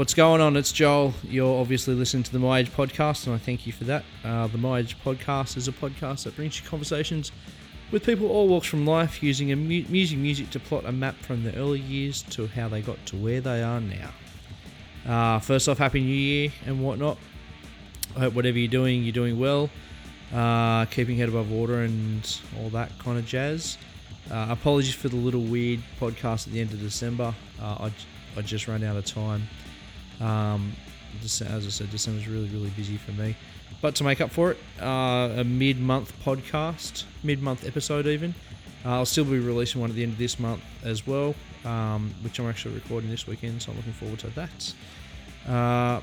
What's going on? It's Joel. You're obviously listening to the My Age podcast, and I thank you for that. Uh, the My Age podcast is a podcast that brings you conversations with people all walks from life using using music to plot a map from the early years to how they got to where they are now. Uh, first off, Happy New Year and whatnot. I hope whatever you're doing, you're doing well. Uh, keeping head above water and all that kind of jazz. Uh, apologies for the little weird podcast at the end of December. Uh, I, I just ran out of time. Um, as I said, December's really, really busy for me. But to make up for it, uh, a mid-month podcast, mid-month episode even. Uh, I'll still be releasing one at the end of this month as well, um, which I'm actually recording this weekend, so I'm looking forward to that. Uh,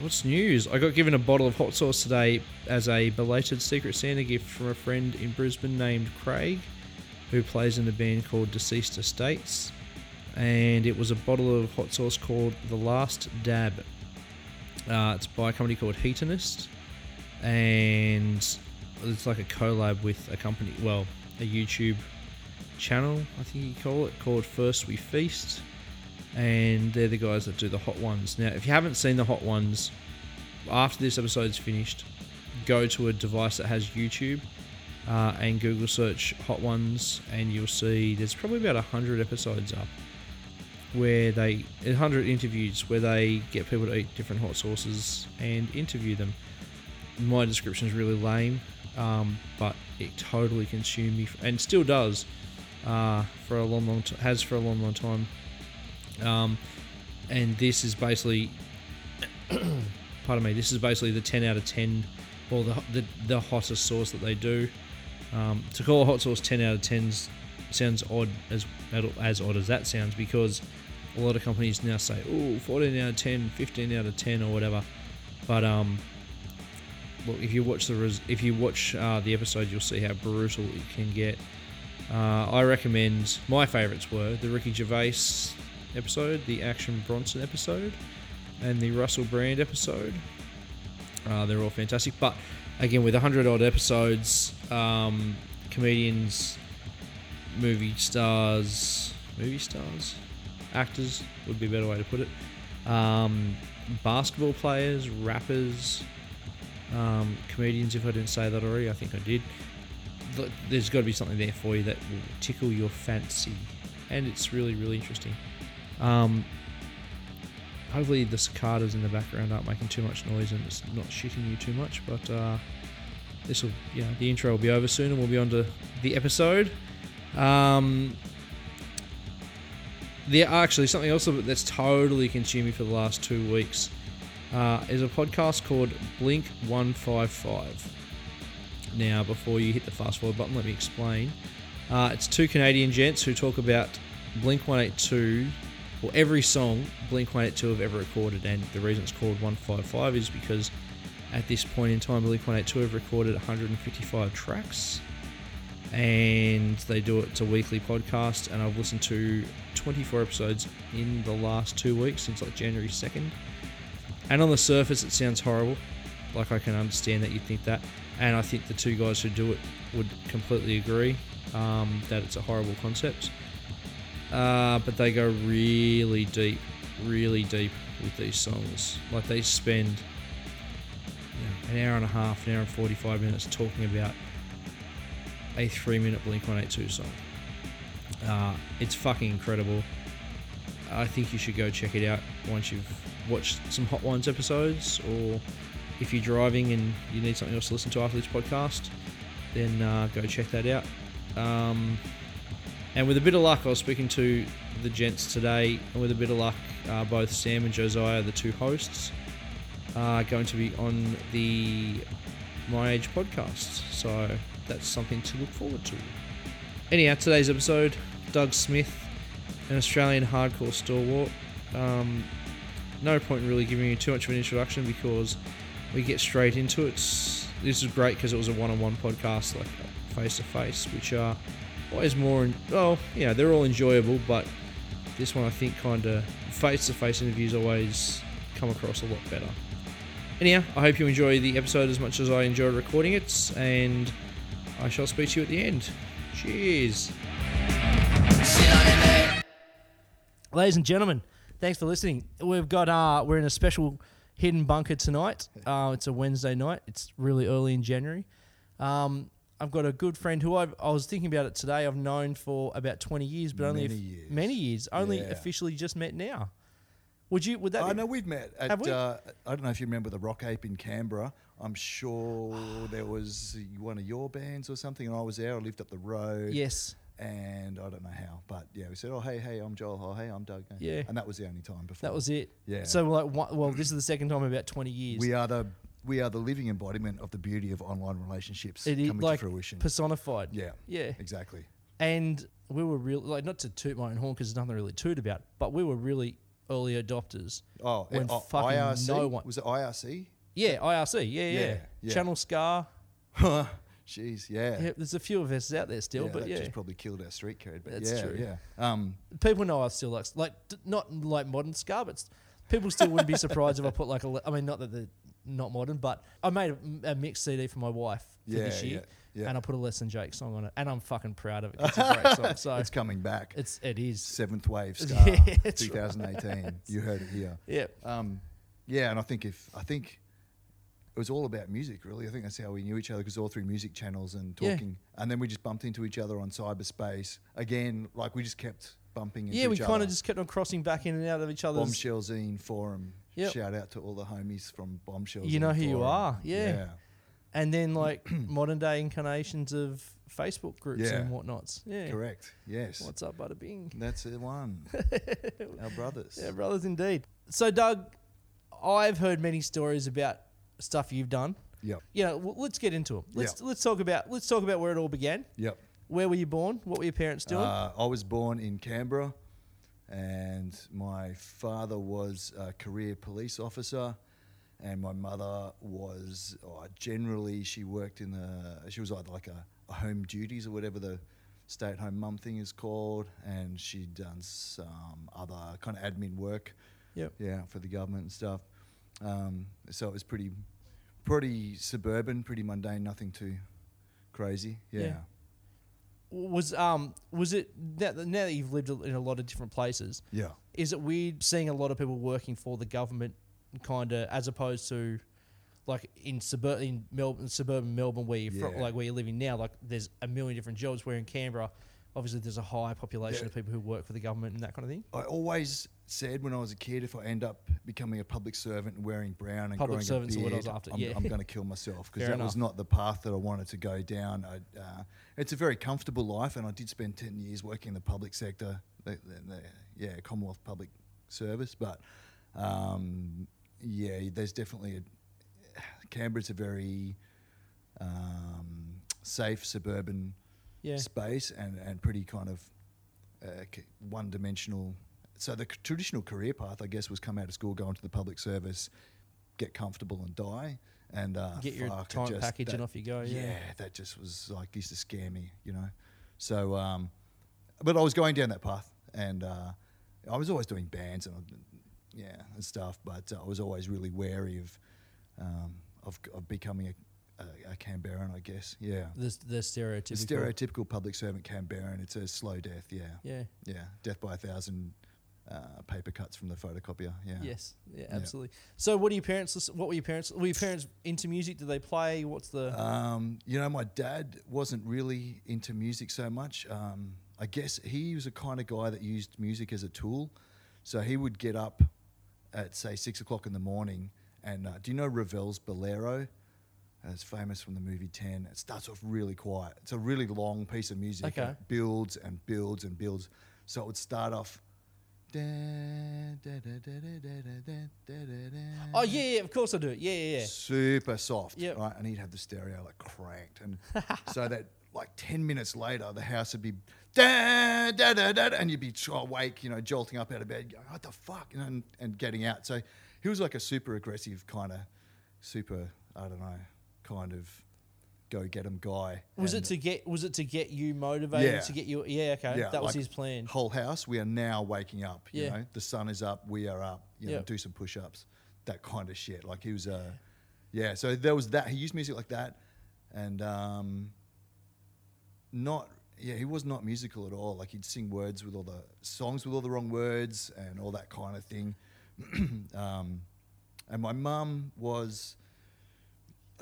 what's news? I got given a bottle of hot sauce today as a belated Secret Santa gift from a friend in Brisbane named Craig, who plays in a band called Deceased Estates. And it was a bottle of hot sauce called The Last Dab. Uh, it's by a company called Heatonist, and it's like a collab with a company, well, a YouTube channel, I think you call it, called First We Feast. And they're the guys that do the hot ones. Now, if you haven't seen the hot ones, after this episode's finished, go to a device that has YouTube uh, and Google search hot ones, and you'll see there's probably about 100 episodes up where they 100 interviews where they get people to eat different hot sauces and interview them. My description is really lame, um, but it totally consumed me and still does uh, for a long, long t- has for a long, long time. Um, and this is basically, pardon me, this is basically the 10 out of 10, or the the, the hottest sauce that they do. Um, to call a hot sauce 10 out of 10 sounds odd as as odd as that sounds because a lot of companies now say, oh, 14 out of 10, 15 out of 10, or whatever. But um, look, if you watch the res- if you watch uh, the episode, you'll see how brutal it can get. Uh, I recommend my favourites were the Ricky Gervais episode, the Action Bronson episode, and the Russell Brand episode. Uh, they're all fantastic, but again, with 100 odd episodes, um, comedians, movie stars, movie stars, actors would be a better way to put it. Um, basketball players, rappers, um, comedians. If I didn't say that already, I think I did. There's got to be something there for you that will tickle your fancy, and it's really, really interesting. Um, hopefully, the cicadas in the background aren't making too much noise and it's not shitting you too much. But uh, this will, yeah, the intro will be over soon, and we'll be on to the episode. Um, there actually something else that's totally consumed me for the last two weeks uh, is a podcast called Blink 155. Now, before you hit the fast forward button, let me explain. Uh, it's two Canadian gents who talk about Blink 182, or every song Blink 182 have ever recorded, and the reason it's called 155 is because at this point in time, Blink 182 have recorded 155 tracks and they do it. A weekly podcast, and I've listened to 24 episodes in the last two weeks since like January 2nd. And on the surface, it sounds horrible. Like I can understand that you think that, and I think the two guys who do it would completely agree um, that it's a horrible concept. Uh, but they go really deep, really deep with these songs. Like they spend you know, an hour and a half, an hour and 45 minutes talking about a three minute Blink 182 song. Uh, it's fucking incredible. I think you should go check it out once you've watched some Hot Ones episodes, or if you're driving and you need something else to listen to after this podcast, then uh, go check that out. Um, and with a bit of luck, I was speaking to the gents today, and with a bit of luck, uh, both Sam and Josiah, the two hosts, are going to be on the My Age podcast. So that's something to look forward to. Anyhow, today's episode Doug Smith, an Australian hardcore stalwart. Um, no point in really giving you too much of an introduction because we get straight into it. This is great because it was a one on one podcast, like face to face, which are always more, well, yeah, they're all enjoyable, but this one I think kind of face to face interviews always come across a lot better. Anyhow, I hope you enjoy the episode as much as I enjoyed recording it, and I shall speak to you at the end. Cheers. Ladies and gentlemen, Thanks for listening. We've got uh, we're in a special hidden bunker tonight. Uh, it's a Wednesday night. It's really early in January. Um, I've got a good friend who I've, I was thinking about it today. I've known for about twenty years, but only Many f- years. many years. Only Yeah. officially just met now. Would you? Would that? I be- know we've met at. Have we? Uh, I don't know if you remember the Rock Ape in Canberra. I'm sure there was one of your bands or something, and I was there. I lived up the road. Yes. And I don't know how, but yeah, we said, "Oh, hey, hey, I'm Joel. Oh, hey, I'm Doug." Yeah. And that was the only time before. That was it. Yeah. So like, one, well, this is the second time in about twenty years. We are the we are the living embodiment of the beauty of online relationships It coming like to fruition. personified. yeah. Yeah. Exactly. And we were really like not to toot my own horn because there's nothing really toot about, but we were really early adopters. Oh, When uh, fucking IRC? no one- was it IRC? Yeah, IRC. Yeah, yeah. Yeah, yeah. Channel Ska. Jeez, yeah. Yeah, there's a few of us out there still, but that yeah, just probably killed our street cred. But That's yeah, true. yeah. Um, people know I still like like d- not like modern ska, but s- people still wouldn't be surprised if I put like a. I mean, not that they're not modern, but I made a, a mixed CD for my wife for Yeah, this year, yeah, yeah. and I put a Less Than Jake song on it, and I'm fucking proud of it. It's a great song. So it's coming back. it's it is. Seventh Wave Star, Yeah, that's 2018. You heard it here. Yeah. Um, yeah, and I think if I think it was all about music, really. I think that's how we knew each other because all through music channels and Yeah. talking, and then we just bumped into each other on cyberspace again. Like we just kept bumping into Yeah, we kind of just kept on crossing back in and out of each other's. Bombshell Zine forum. Yep. Shout out to all the homies from Bombshell. You Zine know who you forum. are, yeah. and then like modern day incarnations of Facebook groups Yeah. and whatnots. Yeah. correct. Yes, What's up, Bada Bing? that's the one. Our brothers. Yeah, brothers, indeed. So, Doug, I've heard many stories about stuff you've done. Yep. You know, w- let's get into them. Let's Yeah. let's talk about let's talk about where it all began. Yep. Where were you born? What were your parents doing? Uh, I was born in Canberra, and my father was a career police officer, and my mother was uh, generally she worked in the she was either like a, a home duties or whatever the stay-at-home mum thing is called, and she'd done some other kind of admin work, yep. yeah, for the government and stuff. Um, so it was pretty, pretty suburban, pretty mundane, nothing too crazy. Yeah. yeah. Was um was it now, that- now that you've lived in a lot of different places? yeah. Is it weird seeing a lot of people working for the government, kind of as opposed to like in suburban in Melbourne, suburban Melbourne, where you're from, like where you're living now? Like there's a million different jobs. Where in Canberra, obviously there's a high population Yeah. of people who work for the government and that kind of thing. I always said when I was a kid, if I end up becoming a public servant and wearing brown and Public growing servants a beard, what I was after, I'm, yeah. I'm going to kill myself because that was not the path that I wanted to go down. I, uh, it's a very comfortable life, and I did spend ten years working in the public sector, the, the, the, yeah, Commonwealth Public Service. But um, yeah, there's definitely a, Canberra's a very um, safe suburban Yeah. space and, and pretty kind of uh, one dimensional. So the traditional career path, I guess, was come out of school, go into the public service, get comfortable and die. And uh, Get your fuck, time just- package and off you go. Yeah. that just was like used to scare me, you know. So, um, but I was going down that path, and uh, I was always doing bands and yeah and stuff. But I was always really wary of um, of, of becoming a, a, a Canberran, I guess. Yeah. The, the stereotypical. The stereotypical public servant Canberran. It's a slow death. Yeah. Yeah. Yeah. Death by a thousand uh, paper cuts from the photocopier. Yeah. Yes. Yeah. Yeah. Absolutely. So, what are your parents? lis- What were your parents? Were your parents into music? Did they play? What's the? Um, you know, my dad wasn't really into music so much. Um, I guess he was a kind of guy that used music as a tool. So he would get up at say six o'clock in the morning, and uh, do you know Ravel's Bolero? Uh, It's famous from the movie Ten. It starts off really quiet. It's a really long piece of music. Okay. and builds and builds and builds. So it would start off. Oh yeah, yeah. Of course I do. Yeah, yeah, yeah. Super soft, Yep. right? And he'd have the stereo like cranked, and so that like ten minutes later, the house would be da da da da, and you'd be awake, you know, jolting up out of bed, going, "What the fuck?" And, and getting out. So he was like a super aggressive kind of, super, I don't know, kind of go get him guy. Was And it to get? Was it to get you motivated? Yeah. To get you? Yeah. Okay. Yeah, that was like his plan. Whole house, we are now waking up. You Yeah. know, the sun is up, we are up. You know, Yep. do some push-ups, that kind of shit. Like he was a, yeah. So there was that. He used music like that, and um, not. yeah, he was not musical at all. Like he'd sing words with all the songs with all the wrong words and all that kind of thing. um, and my mum was,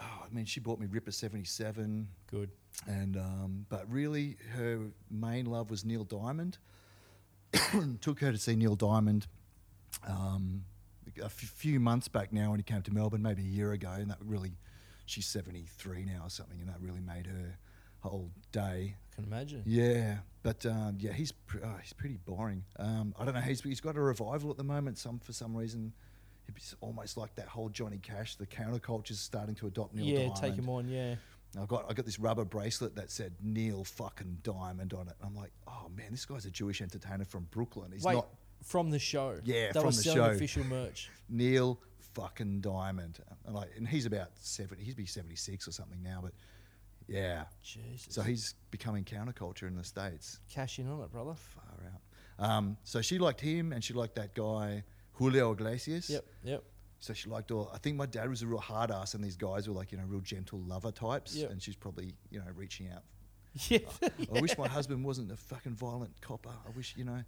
oh, I mean, she bought me Ripper seventy seven, Good. and um, but really her main love was Neil Diamond. Took her to see Neil Diamond. Um, a f- few months back now when he came to Melbourne, maybe a year ago, and that really, she's 73 now or something, and that really made her whole day. I can imagine. Yeah, but um, yeah, he's pr- oh, he's pretty boring. Um, I don't know. He's he's got a revival at the moment. Some for some reason, it's almost like that whole Johnny Cash. The counterculture's starting to adopt Neil yeah, Diamond. take him on. Yeah. I got I got this rubber bracelet that said Neil fucking Diamond on it. I'm like, oh man, this guy's a Jewish entertainer from Brooklyn. He's Wait, not from the show. Yeah, they from were the selling show. official merch. Neil fucking Diamond. And like, and he's about seventy. He's be 76 or something now, but yeah. Jesus. So he's becoming counterculture in the states. Cash in on it, brother. Far out. Um, so she liked him, and she liked that guy Julio Iglesias. Yep. Yep. So she liked all. I think my dad was a real hard ass, and these guys were like you know real gentle lover types. Yep. And she's probably you know reaching out. Yeah. Oh, I wish my husband wasn't a fucking violent copper. I wish you know.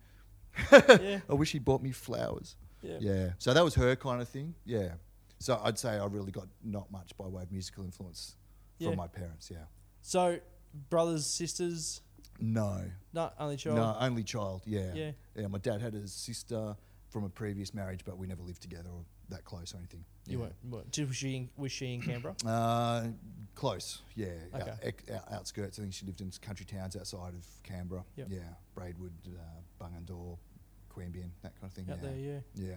yeah. I wish he bought me flowers. Yeah. Yeah. So that was her kind of thing. Yeah. So I'd say I really got not much by way of musical influence Yeah. from my parents. Yeah. So, brothers, sisters, No. not only child. No, only child. Yeah. Yeah. Yeah. My dad had a sister from a previous marriage, but we never lived together or that close or anything. You yeah. weren't. weren't- Was she in, was she in Canberra? Uh, close. Yeah. Okay. ec- out, outskirts. I think she lived in country towns outside of Canberra. Yep. Yeah. Braidwood, uh, Bungendore, Queanbeyan, that kind of thing. Out yeah. there, yeah. Yeah.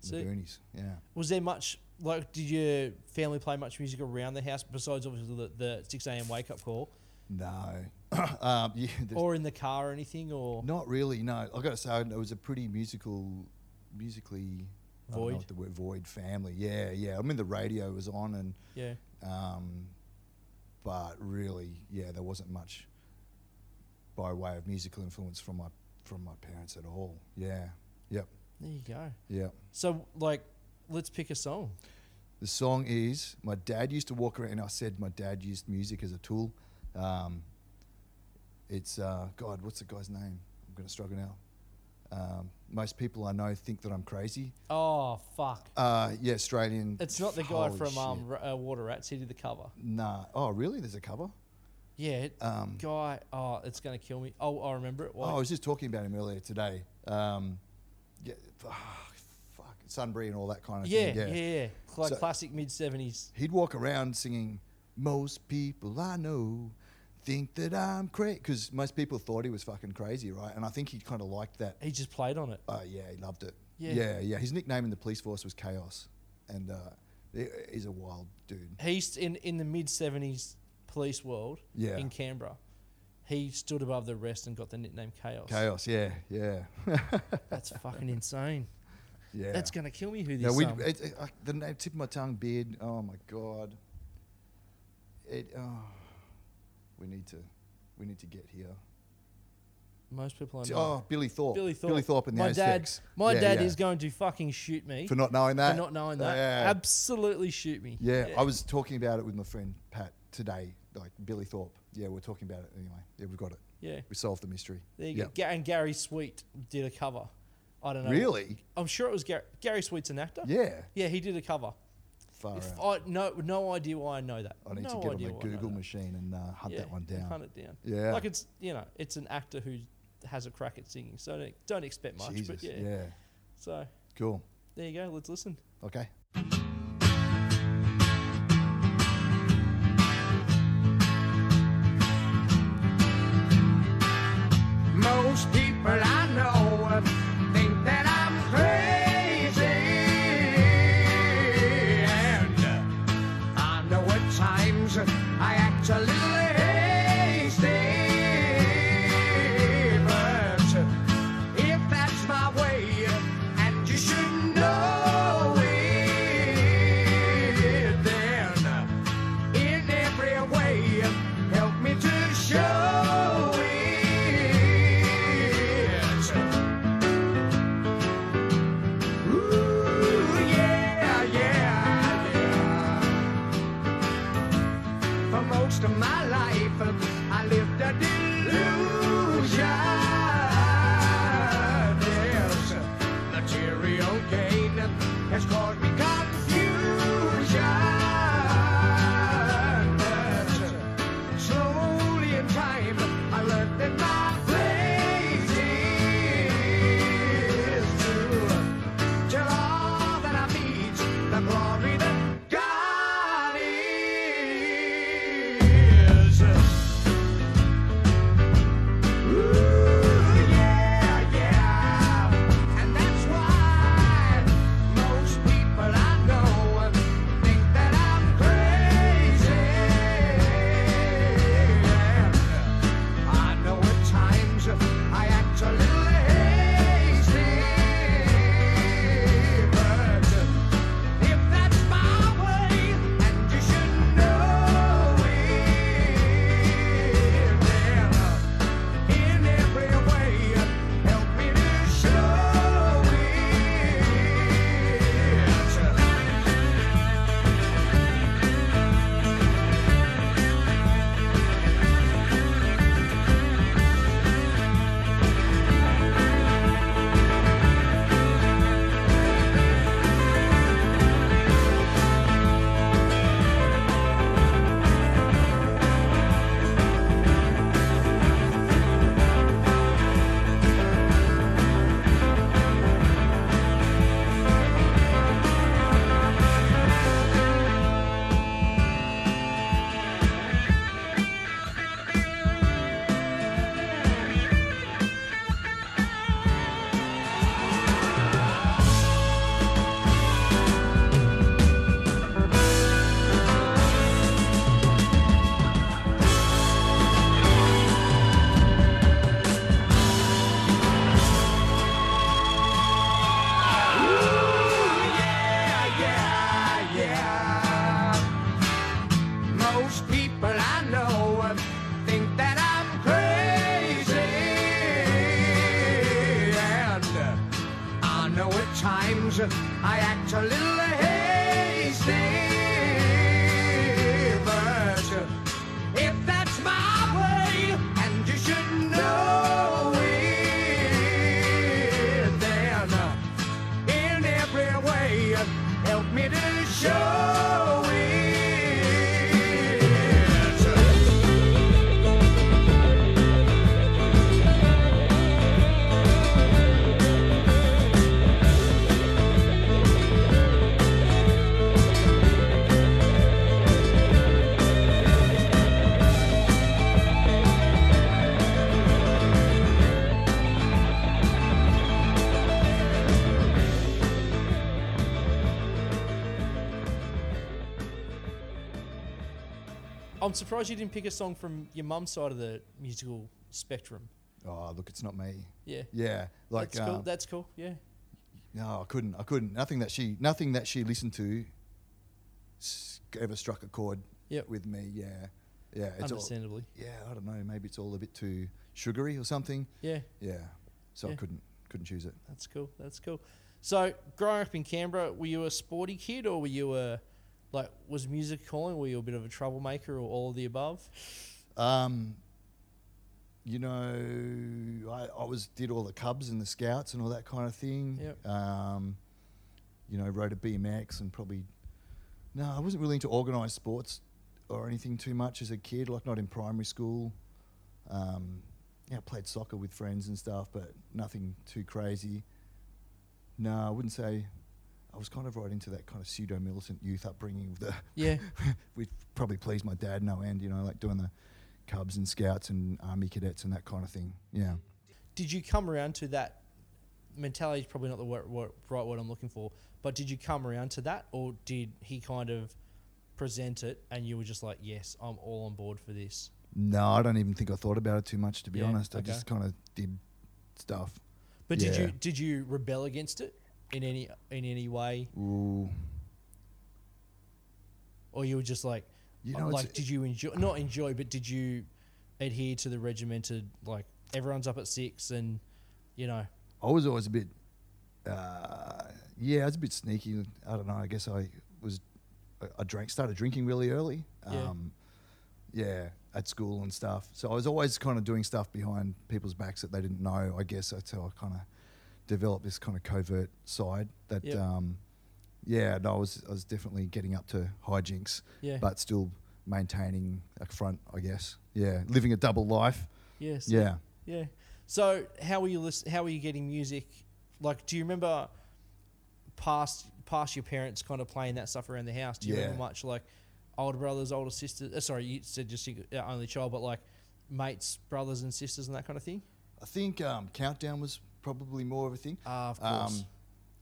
So- the boonies. Yeah. Was there much like? Did your family play much music around the house besides obviously the, the six a.m. wake up call, No. um, yeah, or in the car or anything, or not really. No, I've got to say it was a pretty musical, musically Void? the word void family. Yeah, yeah. I mean the radio was on, and yeah, um, but really, yeah, there wasn't much by way of musical influence from my from my parents at all. Yeah. Yep. there you go. Yep. So like, let's pick a song. The song is my dad used to walk around. And I said my dad used music as a tool. Um, it's uh, God. What's the guy's name? I'm going to struggle now. Um, most people I know think that I'm crazy. Oh fuck! Uh, yeah, Australian. It's not the guy Holy from shit. um, Ra- uh, Water Rats. He did the cover. Nah. Oh, really? There's a cover. Yeah, it- Um, guy. Oh, it's gonna kill me. Oh, I remember it. Oh, I was just talking about him earlier today. Um, yeah, ah, fuck, Sunbury and all that kind of yeah, thing. yeah, yeah, Like So- classic mid seventies. He'd walk around singing, "Most people I know think that I'm crazy," because most people thought he was fucking crazy, right? And I think he kind of liked that. He just played on it. Oh yeah, he loved it. Yeah. yeah, yeah. His nickname in the police force was Chaos, and uh, he's a wild dude. He's in in the mid seventies police world. Yeah. In Canberra, he stood above the rest and got the nickname Chaos. Chaos, yeah, yeah, That's fucking insane. yeah. That's gonna kill me. Who No, this? we, um, it, it, I- the tip of my tongue, beard. Oh my god. It. Oh, we need to, we need to get here. most people I know. Oh, Billy Thorpe. Billy Thorpe. Billy Thorpe in the my dad. My Yeah, dad yeah. is going to fucking shoot me for not knowing that. for not knowing that. Yeah. Absolutely shoot me. Yeah, I was talking about it with my friend Pat today. Like Billy Thorpe. Yeah, we're talking about it anyway. Yeah, we've got it. Yeah. We solved the mystery. There you yeah. go. And Gary Sweet did a cover. I don't know. Really? I'm sure it was Gary. Gary Sweet's an actor. Yeah. Yeah, he did a cover. Far out. I no no idea why I know that. I need no to get on my why I know Google machine and uh, hunt Yeah, that one down. Hunt it down. Yeah. Like it's you know it's an actor who has a crack at singing, so don't, don't expect much. Jesus. But yeah. yeah. So Cool. there you go. Let's listen. Okay. the glory. I'm surprised you didn't pick a song from your mum's side of the musical spectrum. Oh, look, it's not me. Yeah. Yeah, like That's cool. um, That's cool. Yeah. no, I couldn't. I couldn't. Nothing that she, nothing that she listened to, ever struck a chord Yep. with me. Yeah, yeah. It's all, Understandably. yeah, I don't know. Maybe it's all a bit too sugary or something. Yeah. Yeah, so Yeah. I couldn't couldn't choose it. That's cool. That's cool. So, growing up in Canberra, were you a sporty kid or were you a like was music calling? Were you a bit of a troublemaker or all of the above? Um, you know, I, I was did all the Cubs and the Scouts and all that kind of thing. Yep. Um, you know, rode a BMX and probably no, I wasn't really into organised sports or anything too much as a kid. Like not in primary school. Um, yeah, played soccer with friends and stuff, but nothing too crazy. No, I wouldn't say. I was kind of right into that kind of pseudo militant youth upbringing with the Yeah. which probably pleased my dad no end, you know, like doing the Cubs and Scouts and Army cadets and that kind of thing. Yeah. Did you come around to that mentality? Is probably not the right word I'm looking for, but did you come around to that, or did he kind of present it and you were just like, "Yes, I'm all on board for this"? No, I don't even think I thought about it too much, to be Yeah, honest. I okay. just kind of did stuff. But did you did you rebel against it in any in any way, Ooh. or you were just like, You know, like did you enjoy not enjoy, but did you adhere to the regimented like everyone's up at six and you know I was always a bit, uh, yeah, I was a bit sneaky. I don't know. I guess I was, I- drank, started drinking really early. Yeah. Um, yeah, at school and stuff. So I was always kind of doing stuff behind people's backs that they didn't know. I guess that's how I kind of developed this kind of covert side. That, Yep. um, yeah, no, I was, I was definitely getting up to hijinks, yeah but still maintaining a front. I guess. Yeah, living a double life. yes Yeah. Yeah. So how were you listen, How were you getting music? Like, do you remember past past your parents kind of playing that stuff around the house? Do you Yeah. remember much like older brothers, older sisters? Uh, sorry, you said just your only child, but like mates, brothers and sisters, and that kind of thing. I think um, countdown was probably more of a thing. Ah, of course. Um,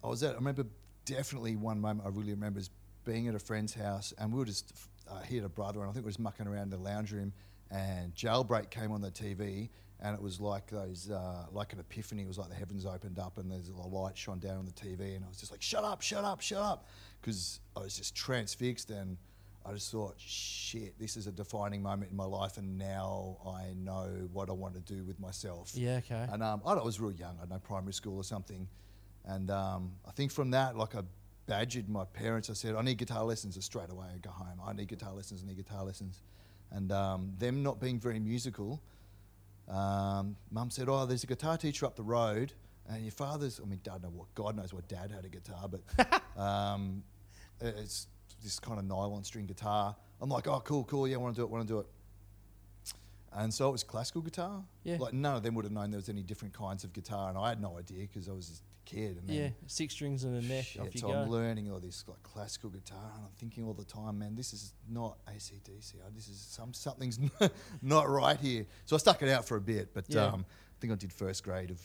I was at. I remember definitely one moment I really remember is being at a friend's house, and we were just uh, he had a brother, and I think we was mucking around in the lounge room, and Jailbreak came on the TV, and it was like those uh, like an epiphany. It was like the heavens opened up, and there's a light shone down on the TV, and I was just like, "Shut up, shut up, shut up," because I was just transfixed and. I just thought, shit, this is a defining moment in my life, and now I know what I want to do with myself. yeah. Okay. And um, I, was real young, I don't know, primary school or something. And um, I think from that, like I badgered my parents. I said, I need guitar lessons. And straight away I go home. I need guitar lessons, I need guitar lessons. And um, them not being very musical, um, mum said, Oh, there's a guitar teacher up the road. And your father's, I mean, dad know what, God knows what dad had a guitar, but um, it's this kind of nylon string guitar. I'm like, oh, cool, cool, yeah, I want to do it, want to do it. And so it was classical guitar. Yeah. Like none of them would have known there was any different kinds of guitar, and I had no idea because I was a kid. And yeah. then, Six strings and a neck. shit, so go. I'm learning all this like classical guitar, and I'm thinking all the time, man, this is not ACDC. uh, This is some something's not right here. So I stuck it out for a bit, but Yeah. um, I think I did first grade of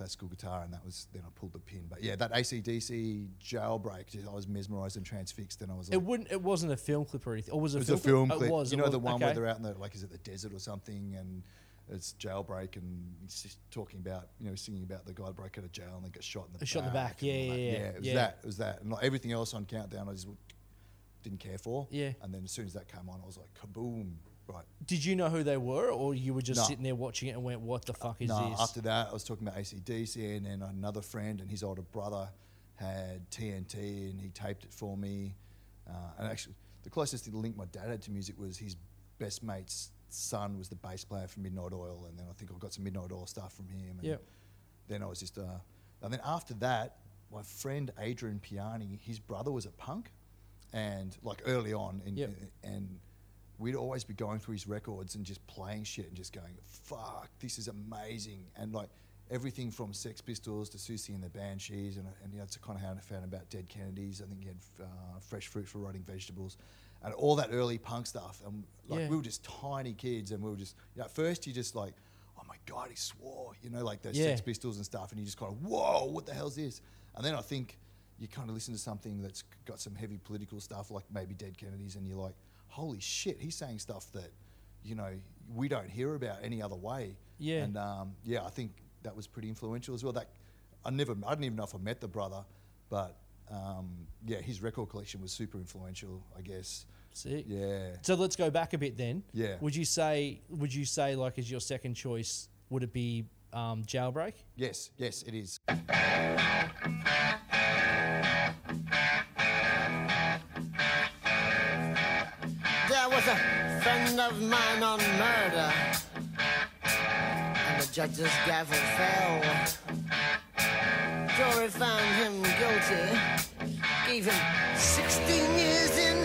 classical guitar, and that was then I pulled the pin. But yeah, that ACDC jailbreak, just, I was mesmerised and transfixed, and I was like, It wouldn't. It wasn't a film clip or anything. Or was it, it was a a film, film clip? clip. Was. you know was, the one okay. where they're out in the like is it the desert or something and it's jailbreak and he's just talking about you know singing about the guy broke out of jail and then got shot in the Shot in the back, and yeah, yeah, yeah, it was yeah. that it was that and like everything else on countdown I just didn't care for Yeah. and then as soon as that came on I was like kaboom right Did you know who they were, or you were just No. sitting there watching it and went, "What the fuck is no this?" after that I was talking about ACDC and then another friend and his older brother had TNT, and he taped it for me. Uh, and actually, the closest link my dad had to music was his best mate's son was the bass player for Midnight Oil, and then I think I got some Midnight Oil stuff from him. And Yep. Then I was just, uh, and then after that, my friend Adrian Piani, his brother was a punk, and like early on, and Yep. and we'd always be going through his records and just playing shit and just going, "Fuck, this is amazing!" And like everything from Sex Pistols to Siouxsie and the Banshees, and, and that's kind of how I found about Dead Kennedys. I think he had uh, Fresh Fruit for Rotting Vegetables, and all that early punk stuff. And like Yeah. we were just tiny kids, and we were just, you know, at first you just like, "Oh my god, he swore," you know, like those Yeah. Sex Pistols and stuff, and you just kind of, "Whoa, what the hell's this?" And then I think you kind of listen to something that's got some heavy political stuff, like maybe Dead Kennedys, and you're like, holy shit, he's saying stuff that, you know, we don't hear about any other way. Yeah. And um, yeah, I think that was pretty influential as well. That I never, I didn't even know if I met the brother, but um, yeah, his record collection was super influential, I guess. Sick. Yeah. So let's go back a bit then. Yeah. Would you say would you say like as your second choice would it be um, jailbreak? Yes, yes, it is. Of mine on murder, and the judge's gavel fell. Jury found him guilty, gave him 16 years in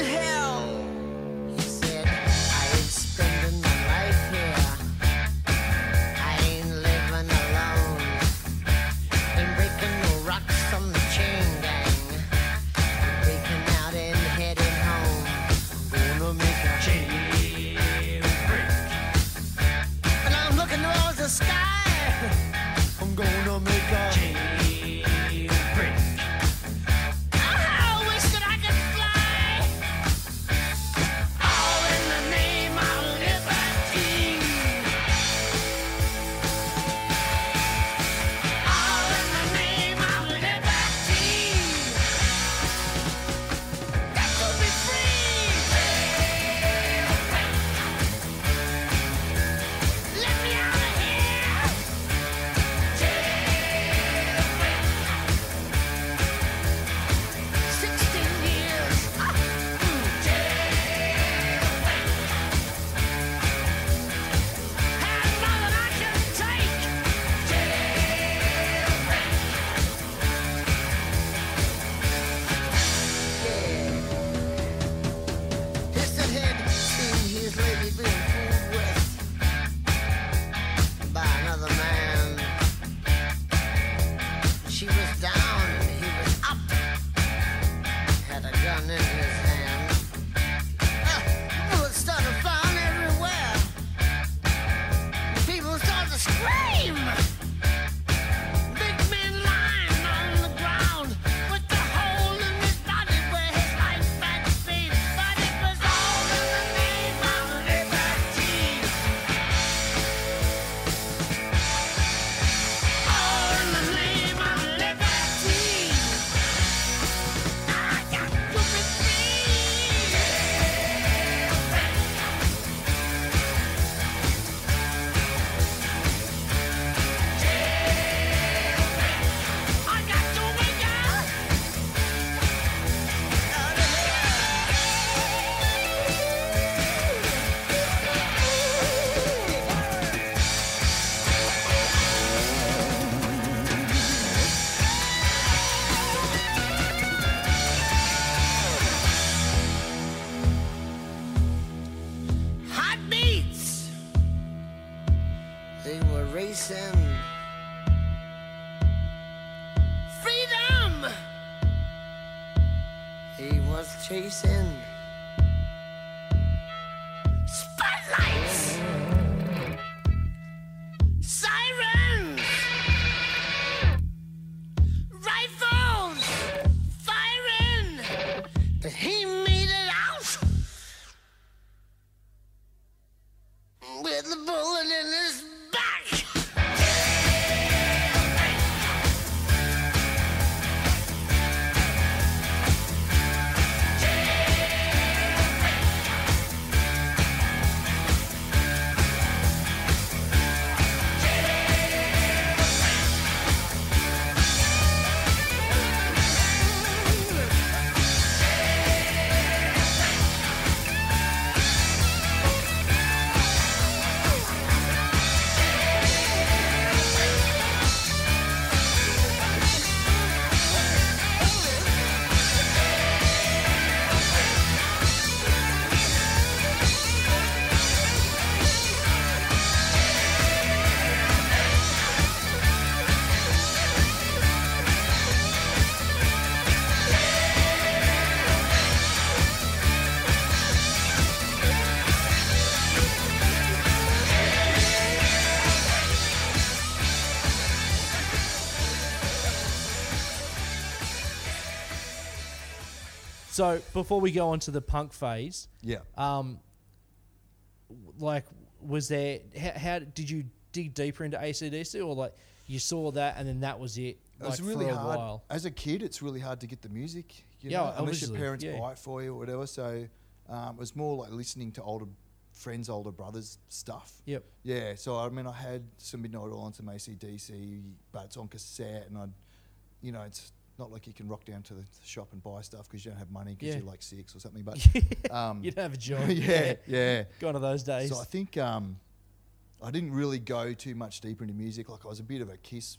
So before we go on to the punk phase, Yeah. um, like, was there how, how did you dig deeper into ACDC, or like you saw that and then that was it? It Like was really for a hard while. as a kid. It's really hard to get the music, you Yeah, know, unless your parents yeah. buy it for you or whatever. So um, it was more like listening to older friends, older brothers stuff. Yep. Yeah, so I mean, I had some Midnight Oil and some ACDC, but it's on cassette, and I, you know, it's not like you can rock down to the shop and buy stuff because you don't have money because Yeah. you're like six or something. But um, You don't have a job. yeah, yeah. Gone are those days. So I think um, I didn't really go too much deeper into music. Like I was a bit of a Kiss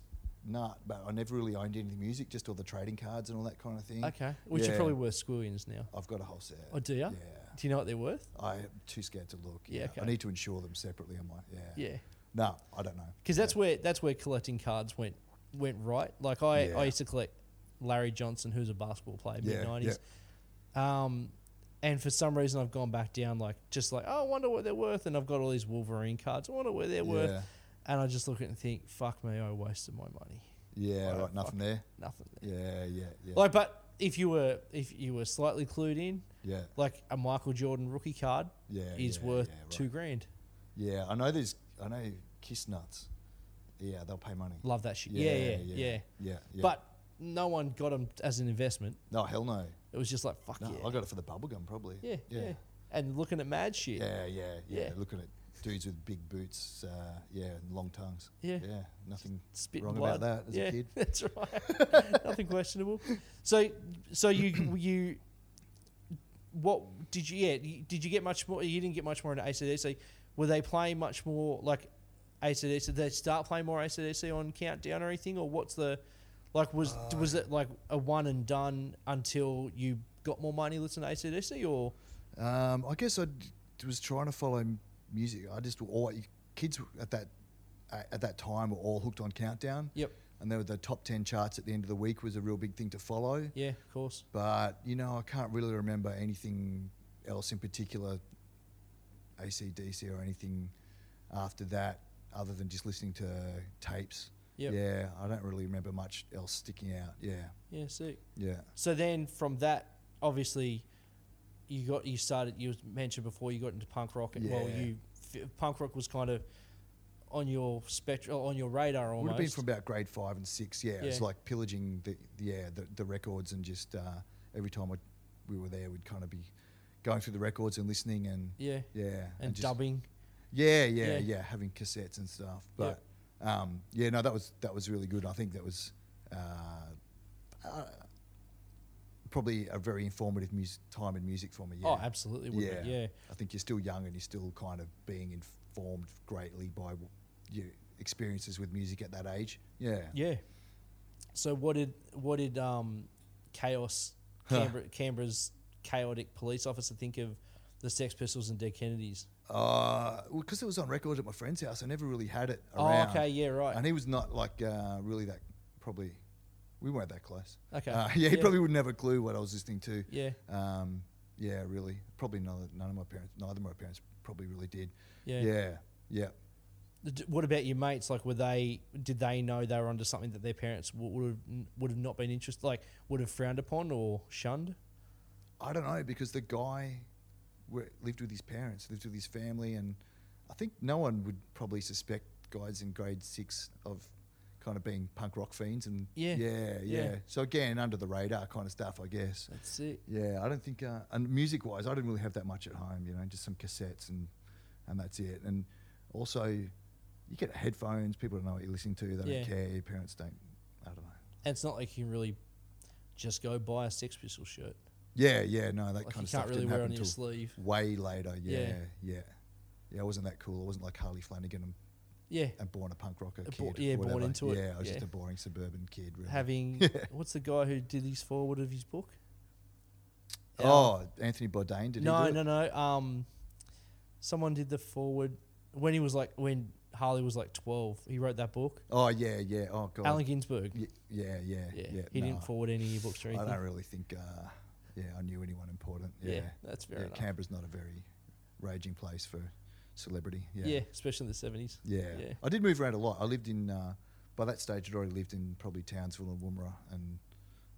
nut, but I never really owned any music, just all the trading cards and all that kind of thing. okay. Which are probably worth squillions now. I've got a whole set. Oh, do ya? Yeah. Do you know what they're worth? I'm too scared to look. Yeah, okay. I need to insure them separately. I'm like, yeah. Yeah. No, I don't know. Because that's where that's where collecting cards went went right. Like I, Yeah. I used to collect Larry Johnson, who's a basketball player, Yeah, mid nineties. Um, and for some reason, I've gone back down, like just like, oh, I wonder what they're worth, and I've got all these Wolverine cards. I wonder where they're worth, and I just look at it and think, fuck me, I wasted my money. Yeah, right. Nothing there. Nothing. There. Yeah, yeah, yeah. Like, but if you were if you were slightly clued in, yeah, like a Michael Jordan rookie card yeah. is yeah, worth yeah, right. two grand. Yeah, I know there's. I know Kiss nuts. Yeah, they'll pay money. Love that shit. Yeah, yeah, yeah. yeah, yeah. yeah. But no one got them as an investment. no, hell no. It was just like fuck No, yeah. I got it for the bubblegum probably. Yeah, yeah, yeah, And looking at mad shit. yeah, yeah, yeah. Yeah. Looking at dudes with big boots, uh, yeah, and long tongues. Yeah. yeah. Nothing wrong blood. about that as yeah, a kid. That's right. Nothing questionable. So, so you you what did you? Yeah, you- did you get much more? You didn't get much more into ACDC. Were they playing much more like ACDC? Did they start playing more ACDC on Countdown or anything, or what's the like? Was was Uh, it like a one and done until you got more money listening to ACDC, or Um, I guess I d- was trying to follow music. I just all kids at that at that time were all hooked on Countdown. Yep. And there were the top ten charts at the end of the week was a real big thing to follow. yeah, of course. But you know, I can't really remember anything else in particular, ACDC or anything after that, other than just listening to tapes. Yep. Yeah, I don't really remember much else sticking out. Yeah, Yeah, sick. yeah, So then from that, obviously, you got you started. You mentioned before you got into punk rock, and well, you punk rock was kind of on your spectrum, on your radar almost. would have been from about grade five and six. Yeah, it was Yeah. like pillaging the yeah the, the records and just uh, every time we we were there, we'd kind of be going through the records and listening and yeah, yeah and, just- dubbing. Yeah, yeah, Yeah. yeah, having cassettes and stuff. But um, yeah, no, that was that was really good. I think that was uh, uh, probably a very informative mus- time in music for me. Yeah. Oh, absolutely. Would yeah. Be. Yeah. I think you're still young and you're still kind of being informed greatly by w- your experiences with music at that age. Yeah. Yeah. So what did what did um, chaos Canberra, Canberra's chaotic police officer think of the Sex Pistols and Dead Kennedys? Uh, well, because it was on record at my friend's house, I never really had it around. Oh, okay, yeah, right. And he was not like uh, really that. Probably, we weren't that close. Okay, Uh, yeah, he yeah. probably wouldn't have a clue what I was listening to. Yeah. Um, yeah, really. Probably none, none of my parents, neither of my parents probably really did. Yeah. Yeah. Yeah. What about your mates? Like, were they? Did they know they were onto something that their parents would have would have not been interested, like would have frowned upon or shunned? I don't know because the guy lived with his parents, lived with his family, and I think no one would probably suspect guys in grade six of kind of being punk rock fiends and Yeah. yeah, yeah. Yeah. So again, under the radar kind of stuff, I guess. That's it. Yeah, I don't think, uh, and music wise, I didn't really have that much at home, you know, just some cassettes and and that's it. And also, you get headphones, people don't know what you're listening to, they Yeah. don't care, your parents don't, I don't know. And it's not like you can really just go buy a Sex Pistol shirt. Yeah, yeah, no, that Like kind of stuff really didn't wear happen on your till sleeve. way later. Yeah, Yeah. yeah, yeah. I wasn't that cool. I wasn't like Harley Flanagan and, Yeah, and born a punk rocker Uh, kid. bo- yeah, born into it, Yeah, I was just a boring suburban kid. Really. having what's the guy who did his forward of his book? oh, Anthony Bourdain did no, he do no, no. Um, someone did the forward when he was like when Harley was like twelve. He wrote that book. Oh yeah, yeah. Oh god. Allen Ginsberg. Y- yeah, yeah, Yeah, yeah. he nah. didn't forward any of your books or anything. I don't really think. Uh, yeah, I knew anyone important. Yeah, Yeah, that's fair yeah, enough. Canberra's not a very raging place for celebrity. Yeah. yeah. especially in the seventies. Yeah. Yeah. I did move around a lot. I lived in, uh, by that stage, I'd already lived in probably Townsville and Woomera and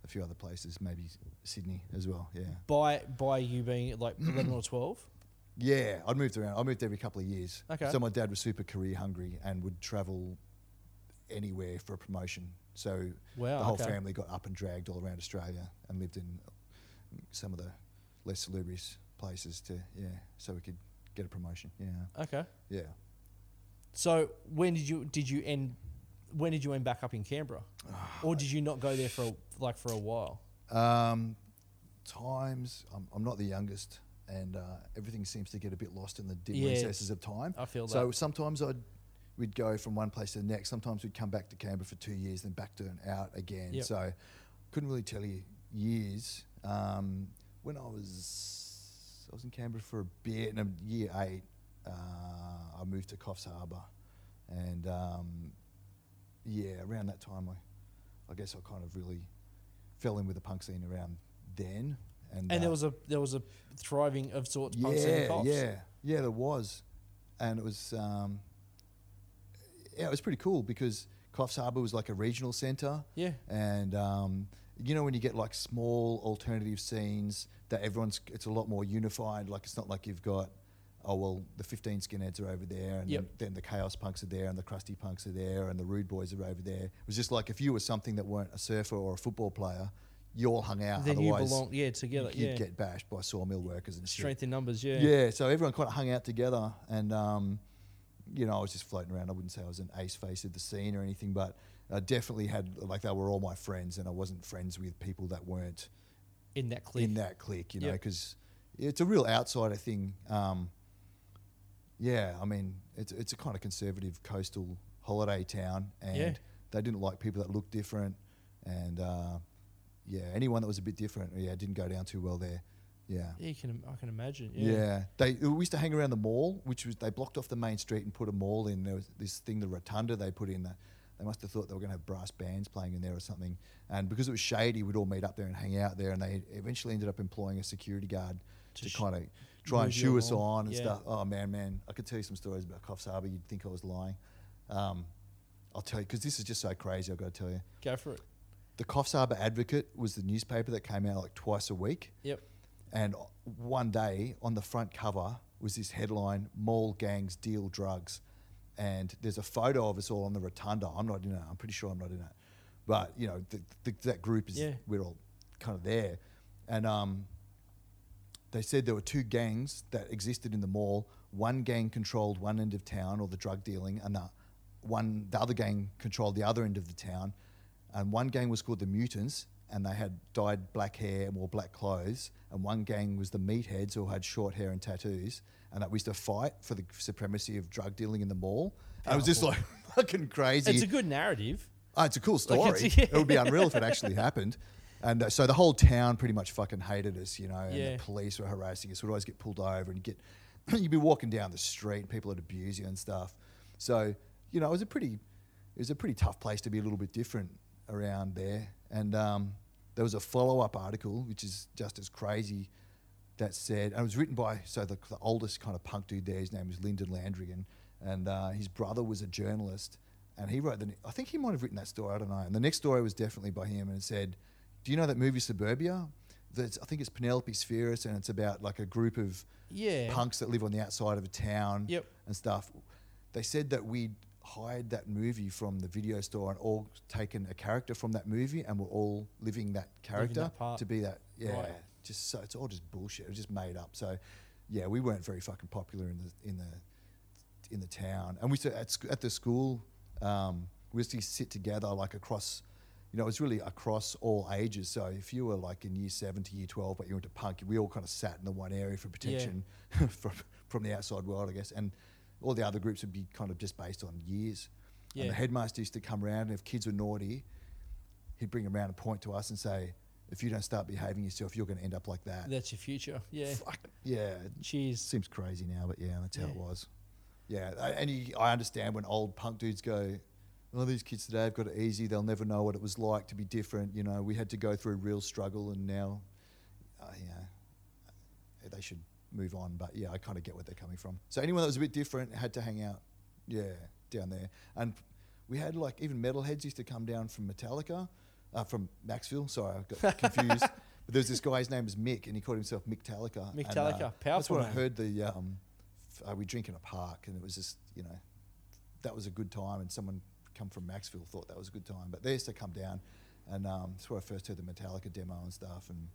a few other places, maybe Sydney as well. Yeah, By by you being like eleven or twelve. yeah. I'd moved around. I moved every couple of years. Okay. So my dad was super career hungry and would travel anywhere for a promotion. So Wow, the whole okay. family got up and dragged all around Australia and lived in some of the less salubrious places to yeah, so we could get a promotion. Yeah, Okay. yeah. So when did you did you end? When did you end back up in Canberra, or did you not go there for a, like for a while? Um, times I'm, I'm not the youngest, and uh, everything seems to get a bit lost in the dim Yeah, recesses of time. I feel So that. sometimes I'd we'd go from one place to the next. Sometimes we'd come back to Canberra for two years, then back to and out again. Yep. So couldn't really tell you years. Um, when I was I was in Canberra for a bit, and in year eight, uh, I moved to Coffs Harbour, and um, yeah, around that time, I, I guess I kind of really fell in with the punk scene around then. And, And there uh, was a there was a thriving of sorts punk scene in yeah, Coffs. yeah, yeah. There was, and it was, um, yeah, it was pretty cool because Coffs Harbour was like a regional centre. Yeah. and um, you know when you get like small alternative scenes that everyone's, it's a lot more unified. Like it's not like you've got. Oh well, the 15 skinheads are over there, and Yep. then, then the chaos punks are there, and the crusty punks are there, and the rude boys are over there. It was just like if you were something that weren't a surfer or a football player, you all hung out. Then you Otherwise, belong, yeah, together, you'd yeah. get bashed by sawmill workers and shit. Strength in numbers, yeah. Yeah, so everyone kind of hung out together, and um, you know, I was just floating around. I wouldn't say I was an ace face of the scene or anything, but I definitely had like they were all my friends, and I wasn't friends with people that weren't In that clique. in that clique, you know, Yep. because it's a real outsider thing. Um, yeah, I mean, it's it's a kind of conservative coastal holiday town, and Yeah. they didn't like people that looked different, and uh, yeah, anyone that was a bit different, yeah, didn't go down too well there. Yeah. Yeah, you can I can imagine. Yeah. Yeah. they we used to hang around the mall, which was they blocked off the main street and put a mall in. There was this thing, the rotunda, they put in. The, they must have thought they were going to have brass bands playing in there or something. And because it was shady, we'd all meet up there and hang out there. And they eventually ended up employing a security guard To to, sh- kind of try and shoo us on and Yeah. stuff. Oh man, man, I could tell you some stories about Coffs Harbour. You'd think I was lying. Um, I'll tell you because this is just so crazy. I've got to tell you. Go for it. The Coffs Harbour Advocate was the newspaper that came out like twice a week. Yep. And one day on the front cover was this headline Mall Gangs Deal Drugs. And there's a photo of us all on the rotunda. I'm not in it. I'm pretty sure I'm not in it. But, you know, the, the, that group is, Yeah. we're all kind of there. And um, they said there were two gangs that existed in the mall. One gang controlled one end of town, or the drug dealing, and the one the other gang controlled the other end of the town. And one gang was called the Mutants, and they had dyed black hair and wore black clothes. And one gang was the Meatheads, who had short hair and tattoos. And that we used to fight for the supremacy of drug dealing in the mall. And it was just like fucking crazy. It's a good narrative. Oh, it's a cool story. Like, yeah. It would be unreal if it actually happened. And uh, so the whole town pretty much fucking hated us, you know, and Yeah. the police were harassing us. We'd always get pulled over and get, you'd be walking down the street and people would abuse you and stuff. So, you know, it was a pretty, it was a pretty tough place to be a little bit different around there. And um, there was a follow up article, which is just as crazy, that said, and it was written by, so the, the oldest kind of punk dude there, his name was Lyndon Landrigan, and uh, his brother was a journalist, and he wrote the, I think he might have written that story, I don't know. And the next story was definitely by him, and it said, Do you know that movie Suburbia? That's, I think it's Penelope Spheeris, and it's about like a group of Yeah. punks that live on the outside of a town Yep. and stuff. They said that we'd hired that movie from the video store and all taken a character from that movie and we're all living that character that to be that. Yeah, Right. Just so it's all just bullshit. It was just made up. So, yeah, we weren't very fucking popular in the in the in the town. And we to, at sc- at the school, um, we used to sit together like across. You know, it was really across all ages. So if you were like in year seven to year twelve, but you went to punk, we all kind of sat in the one area for protection from from the outside world, I guess. And all the other groups would be kind of just based on years. And the headmaster used to come around, and if kids were naughty, he'd bring them around and point to us and say, "If you don't start behaving yourself, you're going to end up like that." That's your future. Yeah. Fuck yeah, Cheers. seems crazy now, but yeah, that's how it was. Yeah, and you, I understand when old punk dudes go, "Oh, these kids today have got it easy. They'll never know what it was like to be different." You know, we had to go through real struggle, and now, uh, you know, they should move on. But yeah, I kind of get where they're coming from. So anyone that was a bit different had to hang out, yeah, down there. And we had like even metalheads used to come down from Metallica. Uh, from Macksville. Sorry, I got confused. but there was this guy. His name was Mick, and he called himself Mick Talica. Mick Talica, That's powerful when I heard the. Um, f- uh, we drink in a park, and it was just you know, that was a good time. And someone come from Macksville thought that was a good time. But they used to come down, and um, that's where I first heard the Metallica demo and stuff, and.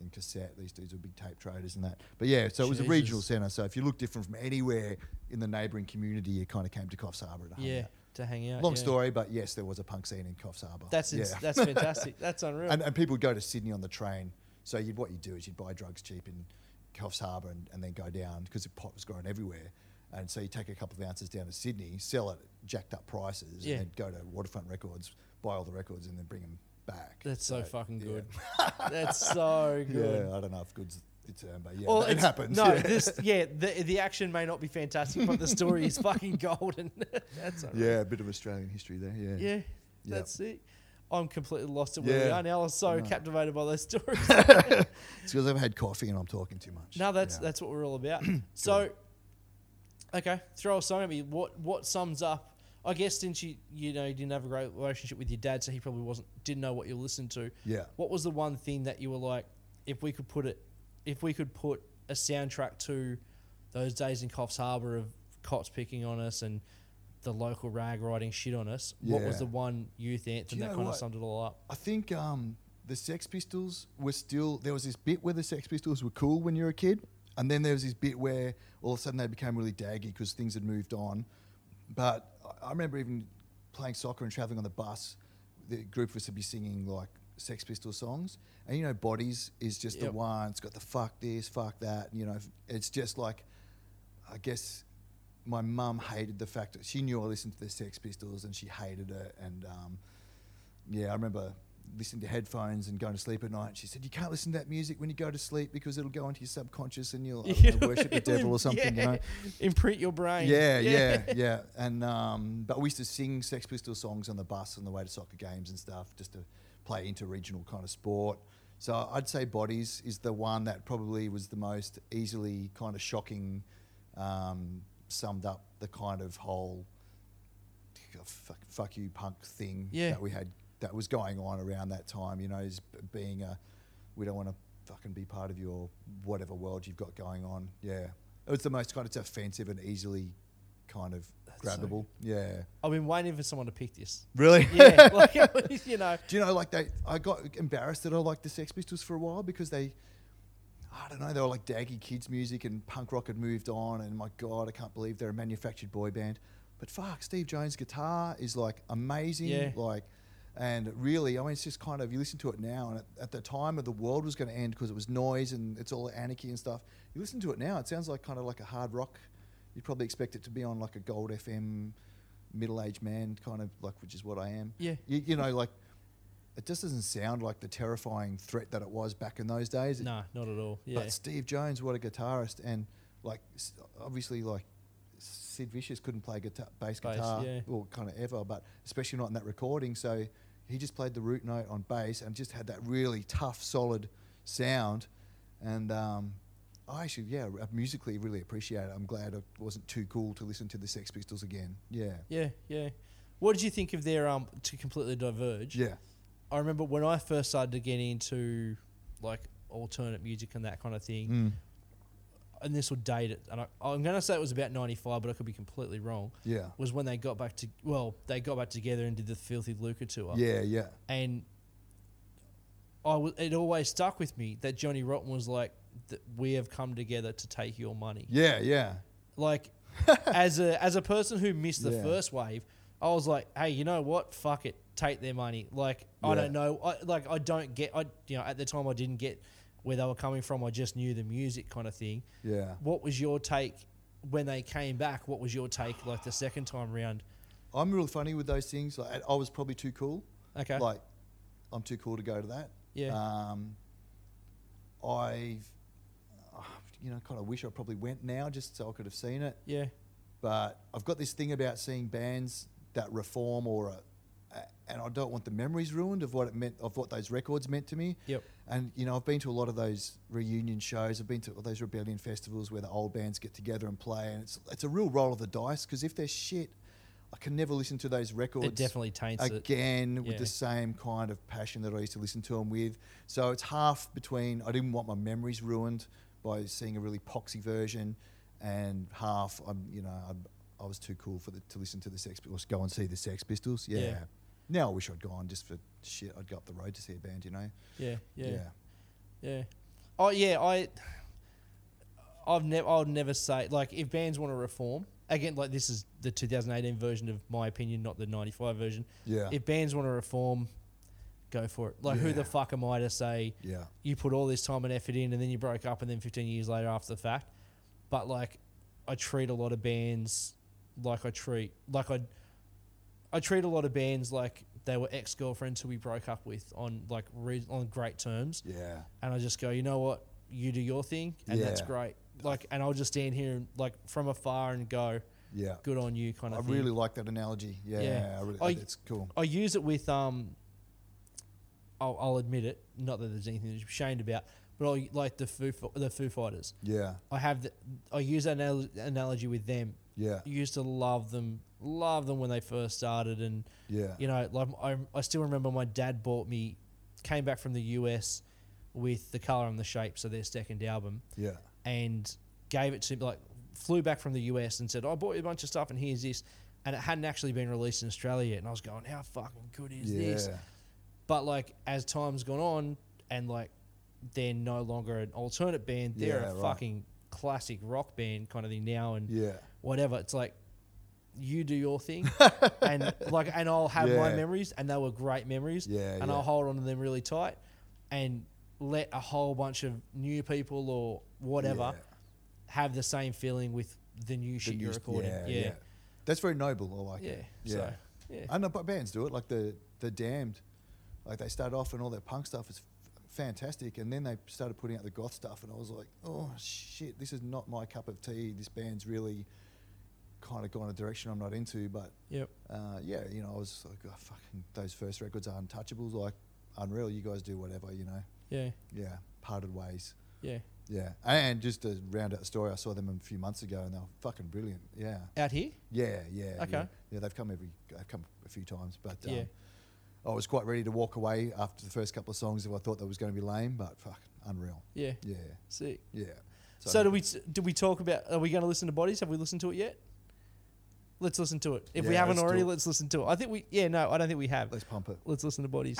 In cassette, these dudes were big tape traders and that. But yeah, so it was a regional centre. So if you look different from anywhere in the neighbouring community, you kind of came to Coffs Harbour Yeah, out. To hang out. Long yeah. story, but yes, there was a punk scene in Coffs Harbour. That's ins- yeah. that's fantastic. That's unreal. and, and people would go to Sydney on the train. So you'd, what you do is you'd buy drugs cheap in Coffs Harbour and, and then go down because the pot was growing everywhere. And so you take a couple of ounces down to Sydney, sell it at jacked up prices, Yeah. and then go to Waterfront Records, buy all the records, and then bring them back. That's so, fucking yeah. good. That's so good. Yeah, I don't know if good's term, um, but yeah, Well, it it's- happens. No, yeah. this yeah, the the action may not be fantastic, but the story is fucking golden. that's unreal. yeah, a bit of Australian history there. Yeah, Yeah, Yep. that's it. I'm completely lost at where we are now. I was so captivated by those stories. it's because I've had coffee and I'm talking too much. no, that's Yeah. that's what we're all about. so, okay, throw a song at me. What what sums up? I guess since you you know you didn't have a great relationship with your dad, so he probably wasn't didn't know what you listened to. Yeah. What was the one thing that you were like, if we could put it, if we could put a soundtrack to those days in Coffs Harbour of cops picking on us and the local rag riding shit on us, what was Yeah. the one youth anthem you that know kind of what? summed it all up? I think um, the Sex Pistols were still. There was this bit where the Sex Pistols were cool when you were a kid, and then there was this bit where all of a sudden they became really daggy because things had moved on. But I- I remember even playing soccer and traveling on the bus. The group of us would be singing like Sex Pistol songs, and you know, Bodies is just Yep. the one. It's got the fuck this, fuck that. You know, it's just like, I guess my mum hated the fact that she knew I listened to the Sex Pistols and she hated it. And um, yeah, I remember listening to headphones and going to sleep at night. She said, "You can't listen to that music when you go to sleep because it'll go into your subconscious and you'll I don't know, worship the devil or something." You know. Imprint your brain. Yeah, yeah, yeah. And um, but we used to sing Sex Pistol songs on the bus on the way to soccer games and stuff, just to play interregional kind of sport. So I'd say Bodies is the one that probably was the most easily kind of shocking, um, summed up the kind of whole fuck, fuck you punk thing Yeah. that we had that was going on around that time. You know, is being a we don't want to fucking be part of your whatever world you've got going on. Yeah, it was the most kind of offensive and easily kind of so grabbable. yeah, I've been waiting for someone to pick this. really. Yeah, like you know. Do you know, like they, I got embarrassed that I liked the Sex Pistols for a while because they, I don't know, they were like daggy kids music and punk rock had moved on, and my god, I can't believe they're a manufactured boy band. But fuck, Steve Jones' guitar is like amazing, Yeah. like, and really, I mean, it's just kind of you listen to it now, and at, at the time of the world was going to end because it was noise and it's all anarchy and stuff. You listen to it now, it sounds like kind of like a hard rock. You'd probably expect it to be on like a Gold FM, middle-aged man kind of like, which is what I am. Yeah. You, you know, like it just doesn't sound like the terrifying threat that it was back in those days. No, not at all. Yeah. But Steve Jones, what a guitarist, and like obviously like Sid Vicious couldn't play guitar, bass, Bass, guitar, yeah. or kind of ever, but especially not in that recording. So he just played the root note on bass and just had that really tough, solid sound. And um, I actually, yeah, r- musically really appreciate it. I'm glad it wasn't too cool to listen to the Sex Pistols again. Yeah, Yeah, yeah. What did you think of their um to completely diverge? yeah, I remember when I first started to get into like alternate music and that kind of thing. And this will date it, and I, I'm going to say it was about '95, but I could be completely wrong. yeah, Was when they got back to well, they got back together and did the Filthy Lucre tour. yeah, yeah. and I w- it always stuck with me that Johnny Rotten was like, that "We have come together to take your money." Yeah, yeah. Like, as a as a person who missed the Yeah. first wave, I was like, "Hey, you know what? Fuck it, take their money." Like, I Yeah. don't know, I, like I don't get, I you know, at the time I didn't get where they were coming from. I just knew the music kind of thing. Yeah. What was your take when they came back? What was your take like the second time round? I'm real funny with those things. Like, I was probably too cool. Okay. Like, I'm too cool to go to that. Yeah. Um, I, you know, I kind of wish I probably went now just so I could have seen it. yeah. But I've got this thing about seeing bands that reform or, a, a- and I don't want the memories ruined of what it meant, of what those records meant to me. Yep. And you know, I've been to a lot of those reunion shows. I've been to all those rebellion festivals where the old bands get together and play, and it's it's a real roll of the dice because if they're shit, I can never listen to those records It definitely taints it. again with Yeah. the same kind of passion that I used to listen to them with. So it's half between I didn't want my memories ruined by seeing a really poxy version, and half I'm you know I'm, I was too cool for the, to listen to the Sex Pistols, go and see the Sex Pistols. Yeah. Yeah. Now I wish I'd gone just for shit. I'd go up the road to see a band, you know. Yeah, yeah, yeah. yeah. Oh yeah, I. I've never. I'll never say like if bands want to reform again. Like this is the 2018 version of my opinion, not the 95 version. Yeah. If bands want to reform, go for it. Like who the fuck am I to say? Yeah. you put all this time and effort in and then you broke up and then 15 years later after the fact but like i treat a lot of bands like i treat like i i treat a lot of bands like they were ex-girlfriends who we broke up with on like re- on great terms Yeah. and i just go you know what you do your thing and that's Yeah. great like and i'll just stand here and like from afar and go Yeah. good on you kind I of thing really like that analogy. Yeah. Yeah. I really, I- it's cool. I use it with um. I'll, I'll admit it. Not that there's anything to be ashamed about, but I like the Foo the Foo Fighters. Yeah. I have the, I use that anal- analogy with them. Yeah. I used to love them, love them when they first started, and Yeah. you know, like I, I still remember my dad bought me, came back from the US, with the color and the shape, so their second album, Yeah. and gave it to me like flew back from the US and said, oh, "I bought you a bunch of stuff, and here's this," and it hadn't actually been released in Australia yet, and I was going, "How fucking good is this?" But like as time's gone on, and like they're no longer an alternate band, they're Yeah, a right. fucking classic rock band kind of thing now, and Yeah. whatever. It's like you do your thing, and like, and I'll have my Yeah. memories, and they were great memories, Yeah, and yeah. I'll hold on to them really tight, and let a whole bunch of new people or whatever Yeah. have the same feeling with the new shit you're recording. Yeah, Yeah. That's very noble. I like yeah. it. So, Yeah. yeah, I know, but bands do it. Like the the Damned, like they started off and all their punk stuff is f- fantastic, and then they started putting out the goth stuff, and I was like, oh shit, this is not my cup of tea. This band's really kind of gone a direction I'm not into. But yep, uh, yeah, you know, I was like, oh, fucking those first records are untouchables. Like unreal. You guys do whatever, you know. yeah, Yeah, parted ways. yeah. Yeah, and just to round out the story, I saw them a few months ago, and they were fucking brilliant. Yeah. Out here, Yeah, yeah. Okay. Yeah, yeah they've come every, they've come a few times, but um, Yeah. I was quite ready to walk away after the first couple of songs if I thought that was going to be lame, but fuck, unreal. yeah, Yeah, sick. yeah. So, do we? do we talk about? Are we going to listen to Bodies? Have we listened to it yet? Let's listen to it. If we haven't let's already, let's listen to it. I think we. Yeah, no, I don't think we have. Let's pump it. Let's listen to Bodies.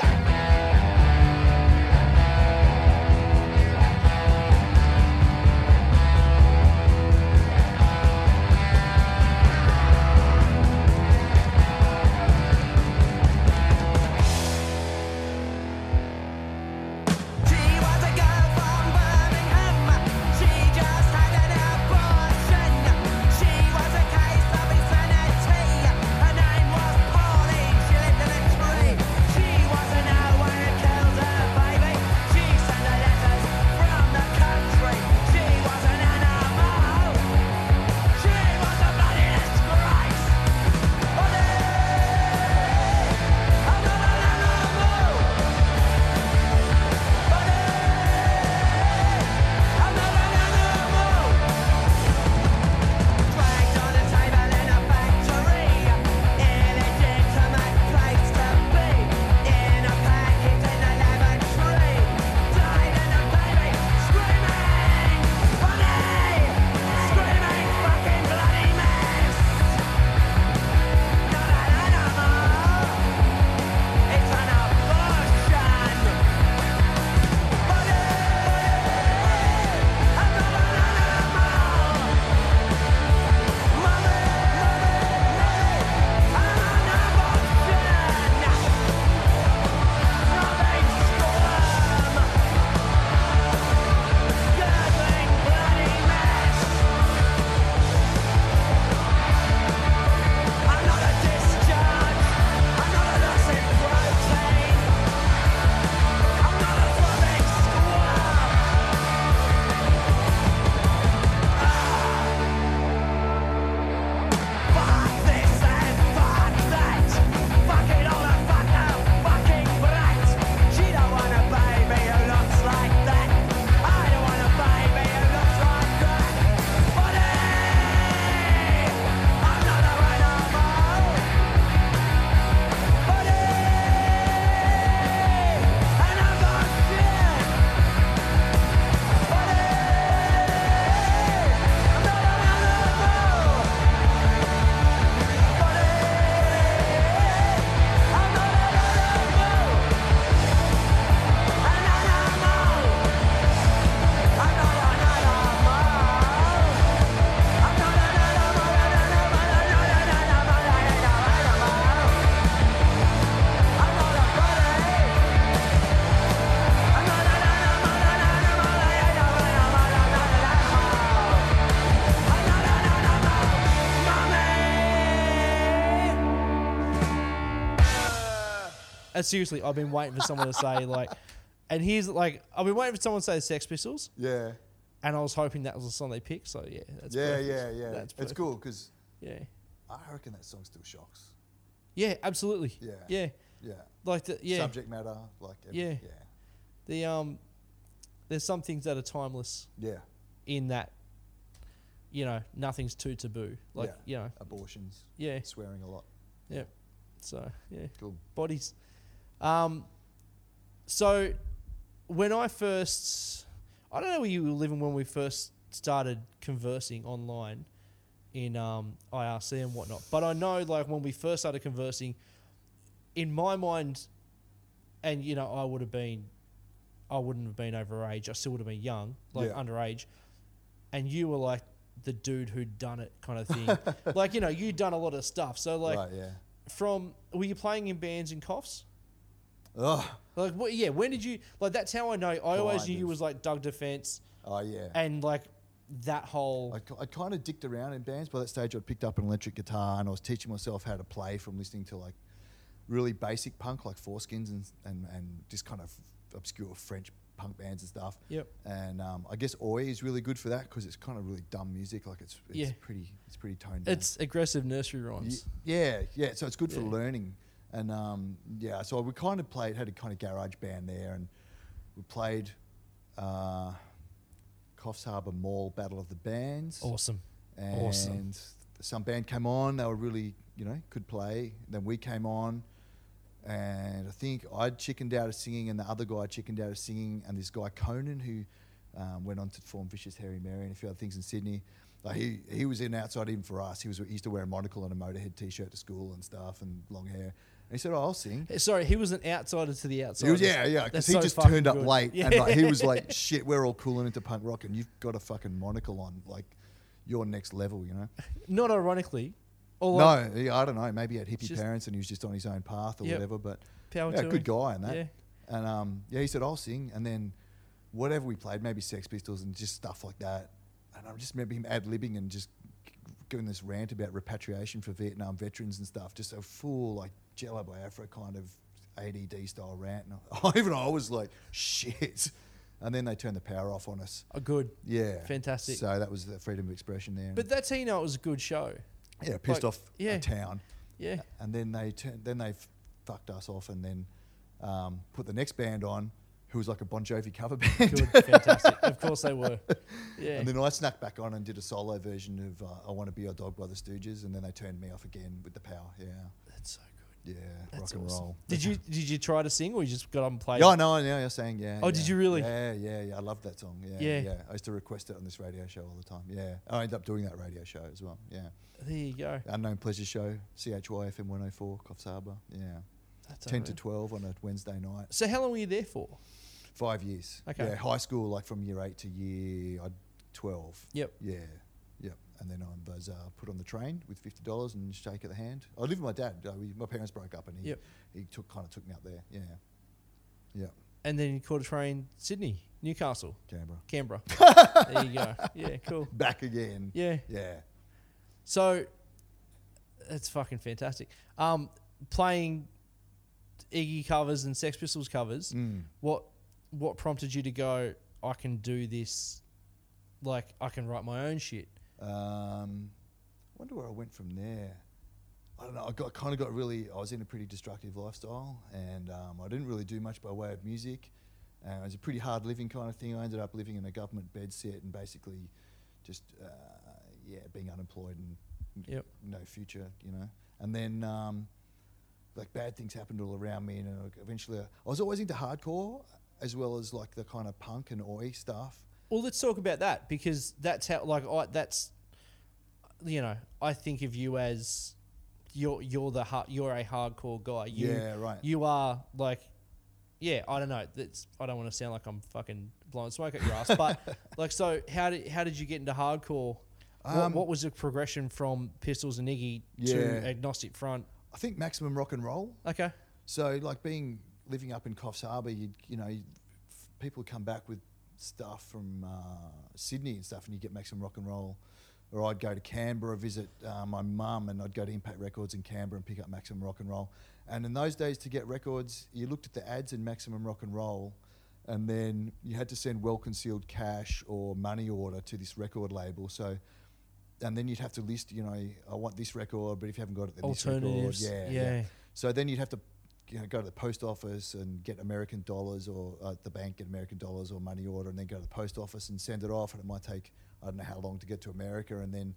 Seriously, I've been waiting for someone to say like, and here's like, I've been waiting for someone to say the Sex Pistols, Yeah. and I was hoping that was the song they picked. So yeah, that's yeah, perfect. yeah, yeah. That's it's cool because Yeah, I reckon that song still shocks. yeah, absolutely. Yeah. yeah, Yeah. like the yeah, Subject matter, like every, Yeah. yeah, the um, there's some things that are timeless yeah. in that. You know, nothing's too taboo. Like Yeah. you know, Abortions, yeah, swearing a lot. yeah. So yeah, Cool. bodies. Um, so when I first, I don't know where you were living when we first started conversing online in um, IRC and whatnot, but I know like when we first started conversing, in my mind, and you know I would have been, I wouldn't have been overage. I still would have been young, like Yeah. underage, and you were like the dude who'd done it kind of thing. like you know you'd done a lot of stuff, so like right, yeah. from were you playing in bands in Coffs? Oh, Like what? Yeah, when did you like? That's how I know. I always knew you was like Doug Defence oh yeah. and like that whole. I, ki- I kind of dicked around in bands. By that stage, I'd picked up an electric guitar and I was teaching myself how to play from listening to like really basic punk, like 4-Skins and and, and just kind of obscure French punk bands and stuff. Yep. And um, I guess Oi is really good for that because it's kind of really dumb music. Like it's, it's Yeah. pretty it's pretty toned down. It's aggressive nursery rhymes. Yeah, yeah. So it's good for Yeah. learning, and um, yeah. So we kind of played, had a kind of garage band there, and we played uh, Coffs Harbour Mall Battle of the Bands. Awesome. And awesome. some band came on. They were really, you know, could play. Then we came on, and I think I chickened out of singing, and the other guy chickened out of singing, and this guy Conan who um, went on to form Vicious Harry Mary and a few other things in Sydney. Like he he was in outside even for us. He was he used to wear a monocle and a Motorhead t-shirt to school and stuff and long hair. He said, "Oh, I'll sing." Sorry, he was an outsider to the outside. Yeah, yeah, because he just turned up late, and like, he was like, "Shit, we're all cooling into punk rock, and you've got a fucking monocle on, like, you're next level, you know." Not ironically, or like No, I don't know. Maybe he had hippie parents and he was just on his own path or Yep. whatever. But power yeah, good guy and that. Yeah. And um, yeah, he said I'll sing, and then whatever we played, maybe Sex Pistols and just stuff like that. And I just remember him ad libbing and just giving this rant about repatriation for Vietnam veterans and stuff. Just a full like Jello Biafra kind of ADD style rant. And I, even I was like, shit. And then they turned the power off on us. Oh, good. Yeah, Fantastic. So that was the freedom of expression there. But that's how you know it was a good show. yeah, pissed like, off yeah. a town. Yeah. and then they turned, then they f- fucked us off, and then um, put the next band on, who was like a Bon Jovi cover band. Good. Fantastic. Of course they were. Yeah. And then I snuck back on and did a solo version of uh, "I Want to Be Your Dog" by the Stooges, and then they turned me off again with the power. Yeah, that's so. Yeah, That's rock and awesome. roll. Did you did you try to sing or you just got up and played? Yeah, I know. Yeah, you're saying yeah. Oh, yeah. did you really? Yeah, yeah, yeah. I love that song. Yeah, Yeah. yeah, I used to request it on this radio show all the time. Yeah, I ended up doing that radio show as well. Yeah, There you go. Unknown Pleasure Show, CHYFM 104, Coffs Harbour. Yeah, That's ten to twelve on a Wednesday night. So how long were you there for? Five years. Okay. Yeah, high school, like from year eight to year uh, 12. Yep. Yeah. And then I was uh, put on the train with $50 and shake of the hand. I lived with my dad. Uh, we, my parents broke up and he, Yep. he took kind of took me up there. Yeah. Yeah. And then you caught a train Sydney, Newcastle, Canberra. Canberra. there you go. Yeah, cool. Back again. Yeah. Yeah. So it's fucking fantastic. Um, playing Iggy covers and Sex Pistols covers. Mm. What what prompted you to go? I can do this. Like I can write my own shit. Um, wonder where I went from there. I don't know. I got kind of got really. I was in a pretty destructive lifestyle, and um, I didn't really do much by way of music. Uh, it was a pretty hard living kind of thing. I ended up living in a government bed set and basically just uh, yeah being unemployed and Yep. no future, you know. And then um, like bad things happened all around me, and uh, eventually I was always into hardcore as well as like the kind of punk and oi stuff. Well, let's talk about that because that's how like I that's you know I think of you as you're you're the you're a hardcore guy. You, Yeah, right. You are like yeah I don't know that's I don't want to sound like I'm fucking blowing smoke at your ass, but like so how did how did you get into hardcore? what, Um, what was the progression from Pistols and Iggy Yeah. to Agnostic Front? I think maximum rock and roll. Okay, So, like being living up in Coffs Harbour, you you know, people come back with stuff from uh, Sydney and stuff, and you get maximum rock and roll or I'd go to Canberra visit uh, my mum, and I'd go to Impact Records in Canberra and pick up Maximum Rock and Roll. And in those days, to get records, you looked at the ads in Maximum Rock and Roll, and then you had to send well concealed cash or money order to this record label. So. And then you'd have to list, you know, I want this record, but if you haven't got it, then this record. Alternatives, Yeah, yeah. So then you'd have to you know, go to the post office and get American dollars or uh, at the bank get American dollars or money order and then go to the post office and send it off and it might take I don't know how long to get to America and then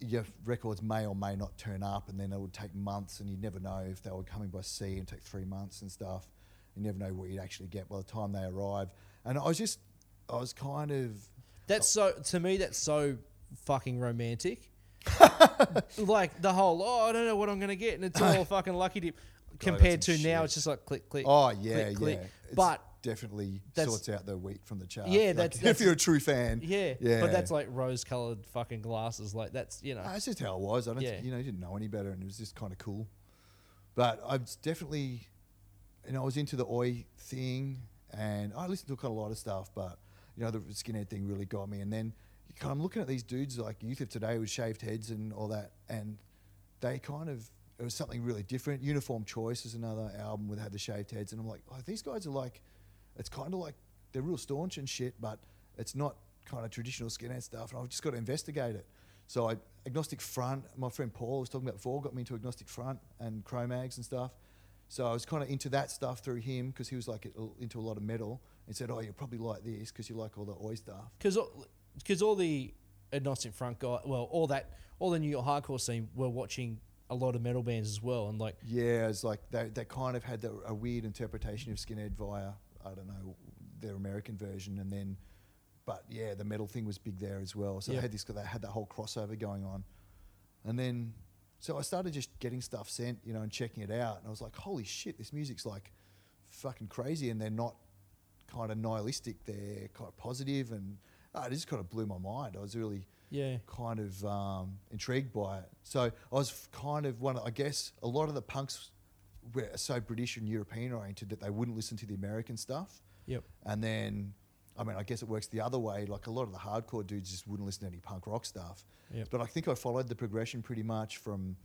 your records may or may not turn up and then it would take months and you'd never know if they were coming by sea and take three months and stuff. You never know what you'd actually get by the time they arrive. And I was just I was kind of That's so to me. That's so fucking romantic. like the whole oh I don't know what I'm gonna get and it's all fucking lucky dip. Compared to now, it's just like click click. Oh yeah, click, click. yeah. It's But definitely that's- sorts out the wheat from the chaff. Yeah, Like, that's- if that's- you're a true fan. yeah, yeah. but that's like rose colored fucking glasses. Like that's you know. That's just how it was. I don't, Yeah. you know, didn't know any better, and it was just kind of cool. But I was definitely, you know, I was into the oi thing, and I listened to kind of a lot of stuff, but you know, the skinhead thing really got me. And then you kind of I'm looking at these dudes like Youth of Today with shaved heads and all that, and they kind of it was something really different. Uniform Choice is another album with had the shaved heads, and I'm like, oh, these guys are like, it's kind of like they're real staunch and shit, but it's not kind of traditional skinhead stuff, and I've just got to investigate it. So I agnostic front. My friend Paul was talking about before got me into agnostic front and Cro-Mags and stuff. So I was kind of into that stuff through him because he was like into a lot of metal. And said, "Oh, you probably like this because you like all the oi stuff." because because all the agnostic front guy, well, all that, all the New York hardcore scene were watching a lot of metal bands as well, and like Yeah, it's like they, they kind of had the, a weird interpretation of skinhead via I don't know their American version, and then, but yeah, the metal thing was big there as well. So Yeah. they had this, they had that whole crossover going on, and then, so I started just getting stuff sent, you know, and checking it out, and I was like, holy shit, this music's like fucking crazy, and they're not kind of nihilistic, they're kind of positive, and uh, it just kind of blew my mind. I was really yeah, kind of um, intrigued by it. So I was kind of one. of- I guess a lot of the punks were so British and European oriented that they wouldn't listen to the American stuff. yep, And then, I mean, I guess it works the other way. Like a lot of the hardcore dudes just wouldn't listen to any punk rock stuff. Yep. But I think I followed the progression pretty much from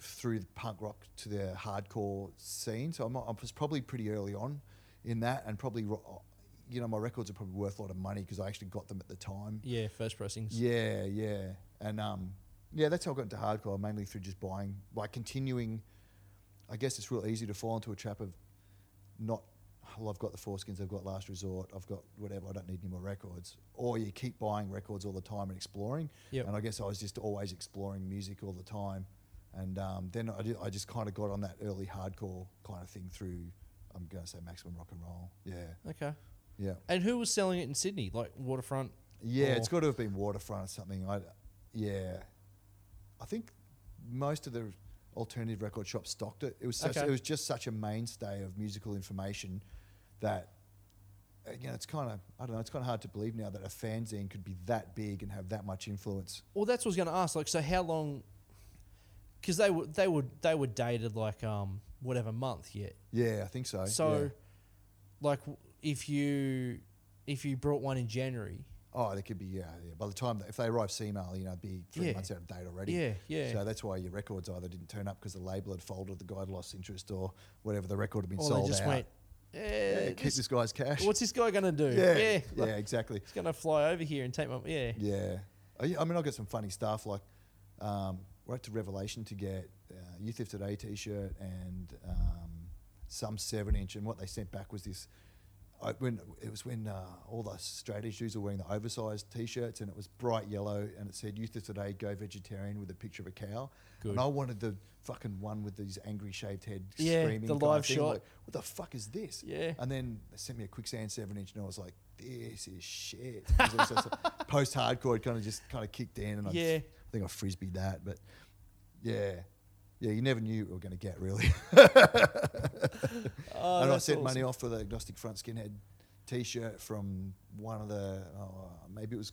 through the punk rock to the hardcore scene. So I'm, I was probably pretty early on in that, and probably, ro- you know, my records are probably worth a lot of money because I actually got them at the time. yeah, first pressings. Yeah, yeah, and um, yeah, that's how I got into hardcore mainly through just buying, by continuing. I guess it's real easy to fall into a trap of not. Well, I've got the 4-Skins. I've got Last Resort. I've got whatever. I don't need any more records. Or you keep buying records all the time and exploring. Yep. And I guess I was just always exploring music all the time, and um, then I, did, I just kind of got on that early hardcore kind of thing through. I'm going to say maximum rock and roll. Yeah, Okay, yeah. and who was selling it in Sydney? Like Waterfront? Yeah, it's got to have been waterfront or something. I, yeah, I think most of the alternative record shops stocked it. It was such, Okay. it was just such a mainstay of musical information that you know it's kind of I don't know. It's kind of hard to believe now that a fanzine could be that big and have that much influence. Well, that's what I was going to ask. Like, so how long? Because they were they were they were dated like um whatever month yet. Yeah, I think so. So, yeah. like, if you if you brought one in January, oh, they could be yeah, yeah. By the time if they arrive CMAL, you know, it'd be three Yeah. months out of date already. Yeah, yeah. So that's why your records either didn't turn up because the label had folded, the guy had lost interest, or whatever. The record had been or sold just out. went, yeah, eh, keep this- guy's cash. what's this guy going to do? Yeah, yeah, yeah, exactly. he's going to fly over here and take my yeah. Yeah, I, I mean, I got some funny stuff like um, went to Revelation to get uh, Youth of Today T-shirt and um, some seven inch, and what they sent back was this. When it was when uh, all the straight issues were wearing the oversized T-shirts, and it was bright yellow, and it said "Youth of Today Go Vegetarian" with a picture of a cow. Good. And I wanted the fucking one with these angry shaved head Yeah, screaming. the live thing. shot. Like, what the fuck is this? Yeah. And then they sent me a quicksand seven inch, and I was like, "This is shit." 'Cause it was just a- Post-hardcore, kind of just kind of kicked in, and I, Yeah. I think I frisbeed that, but yeah, yeah, you never knew what we were going to get really. Oh, and I sent money off for the agnostic front skinhead T-shirt from one of the oh, maybe it was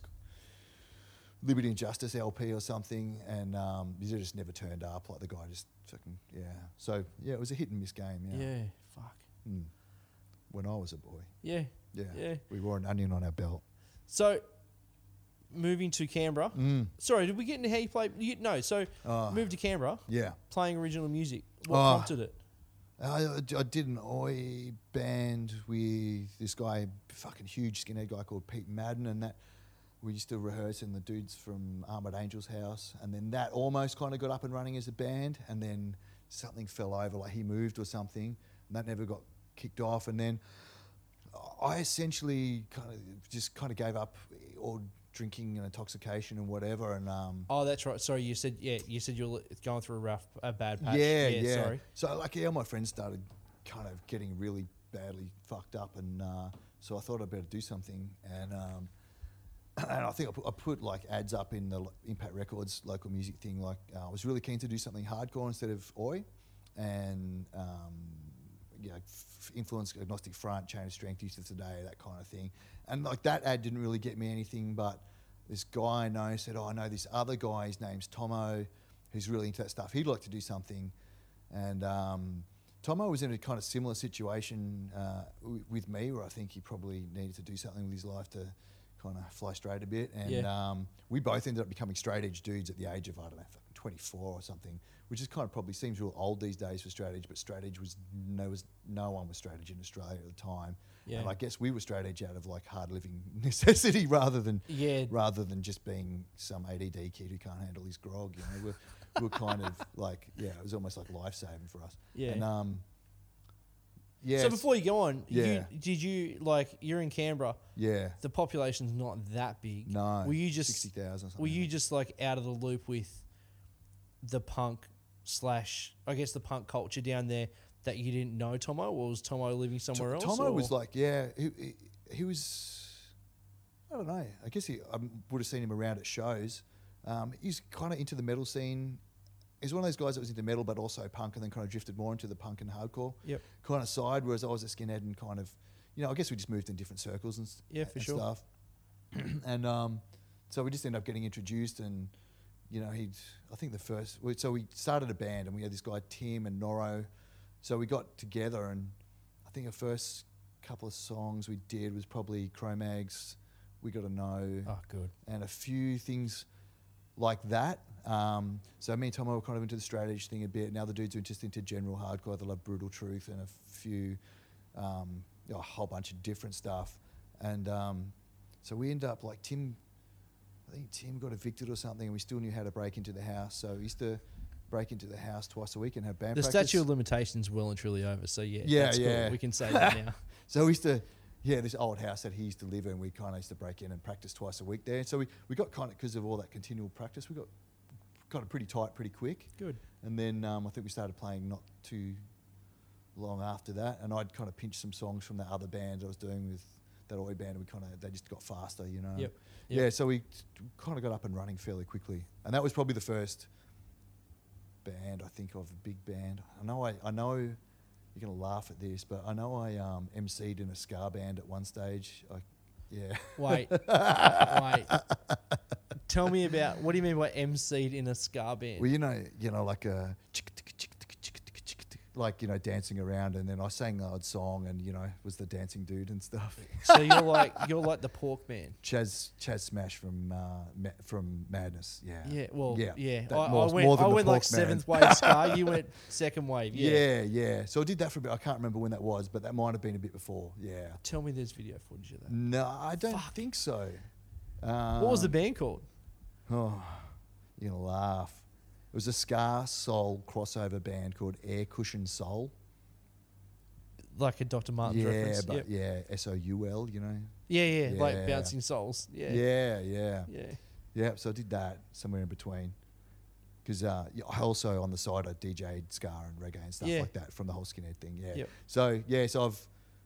Liberty and Justice LP or something, and um, they just never turned up. Like the guy just fucking yeah. So yeah, it was a hit and miss game. Yeah. Yeah, fuck. Hmm. When I was a boy. Yeah, Yeah. Yeah. We wore an onion on our belt. So, moving to Canberra. Mm. Sorry, did we get into how you play? You, no, so Oh. moved to Canberra, Yeah. playing original music. What Oh. prompted it? I, I did an oi band with this guy, fucking huge skinhead guy called Pete Madden, and that we used to rehearse in the dudes from Armoured Angel's house, and then that almost kind of got up and running as a band, and then something fell over, like he moved or something, and that never got kicked off, and then I essentially kind of just kind of gave up all drinking and intoxication and whatever, and um, Oh, that's right. Sorry, you said yeah. You said you're going through a rough, a bad patch. Yeah, yeah. Sorry. So like, yeah, my friends started kind of getting really badly fucked up, and uh, so I thought I'd better do something, and um, and I think I put, I put like ads up in the Impact Records local music thing. Like, uh, I was really keen to do something hardcore instead of oi, and um, yeah, f- influence agnostic front, chain of strength, youth of today, that kind of thing. And like that ad didn't really get me anything, but this guy I know said, "Oh, I know this other guy. His name's Tomo, who's really into that stuff. He'd like to do something." And um, Tomo was in a kind of similar situation uh, w- with me, where I think he probably needed to do something with his life to kind of fly straight a bit. And Yeah. um, we both ended up becoming straight edge dudes at the age of I don't know, 24 or something, which is kind of probably seems real old these days for straight edge. But straight edge was no was no one was straight edge in Australia at the time. Yeah. And I guess we were straight edge out of like hard living necessity rather than Yeah. rather than just being some ADD kid who can't handle his grog. You know, we're, we're kind of like yeah, it was almost like life saving for us. Yeah. And um, yeah. So before you go on, Yeah. you, did you like you're in Canberra? yeah, The population's not that big. no, Were you just sixty thousand? were you just like out of the loop with the punk slash I guess the punk culture down there that you didn't know Tomo, or was Tomo living somewhere else? Tomo or- was like, yeah, he, he, he was. I don't know. I guess he I would have seen him around at shows. Um, he's kind of into the metal scene. He's one of those guys that was into metal, but also punk, and then kind of drifted more into the punk and hardcore Yep. kind of side. Whereas I was a skinhead and kind of, you know, I guess we just moved in different circles and, Yeah, for and sure. stuff. and um, so we just ended up getting introduced, and you know, he'd. I think the first. we- So we started a band, and we had this guy Tim and Noro. So we got together, and I think the first couple of songs we did was probably Cro-Mags, We Got to Know, Oh, good. and a few things like that. Um, so me and Tomo were kind of into the straight edge thing a bit. Now the dudes are just into general hardcore. They love brutal truth and a few, um, you know, a whole bunch of different stuff. And um, so we end up like Tim. I think Tim got evicted or something, and we still knew how to break into the house. So we used to break into the house twice a week and have band The practice. statute of limitations well and truly over. So yeah, Yeah, that's cool. yeah. We can say that now. So we used to, yeah, this old house that he used to live in, we kind of used to break in and practice twice a week there. So we, we got kind of, because of all that continual practice, we got kind of pretty tight pretty quick. Good. And then um, I think we started playing not too long after that. And I'd kind of pinched some songs from the other band I was doing with that Oi band. And we kind of, they just got faster, you know? Yep, Yeah, so we kind of got up and running fairly quickly. And that was probably the first band I think of, a big band. I know I, I know you're going to laugh at this, but I know I um, MC'd in a ska band at one stage. I, yeah. Wait, wait. Tell me about what do you mean by MC'd in a ska band? Well, you know, you know, like a like you know, dancing around, and then I sang the odd song, and you know, was the dancing dude and stuff. so you're like you're like the pork man. Chas Chas Smash from uh, Ma- from Madness, yeah, Yeah, well, yeah. yeah. I, that I more- went, more than I went like Man. seventh wave ska. You went second wave. Yeah. yeah, yeah. So I did that for a bit. I can't remember when that was, but that might have been a bit before. Yeah. Tell me there's video footage of that. No, I don't think so. Um, What was the band called? Oh, you're gonna laugh. It was a ska soul crossover band called Air Cushion Soul. Like a Dr. Martens yeah, reference. but Yep. yeah, S O U L. You know. yeah, yeah, like bouncing souls. Yeah, Yeah, yeah, yeah. yeah. So I did that somewhere in between. Because uh, I also on the side I DJ'd ska and reggae and stuff Yeah. like that from the whole skinhead thing. Yeah. Yep. So yeah, so I've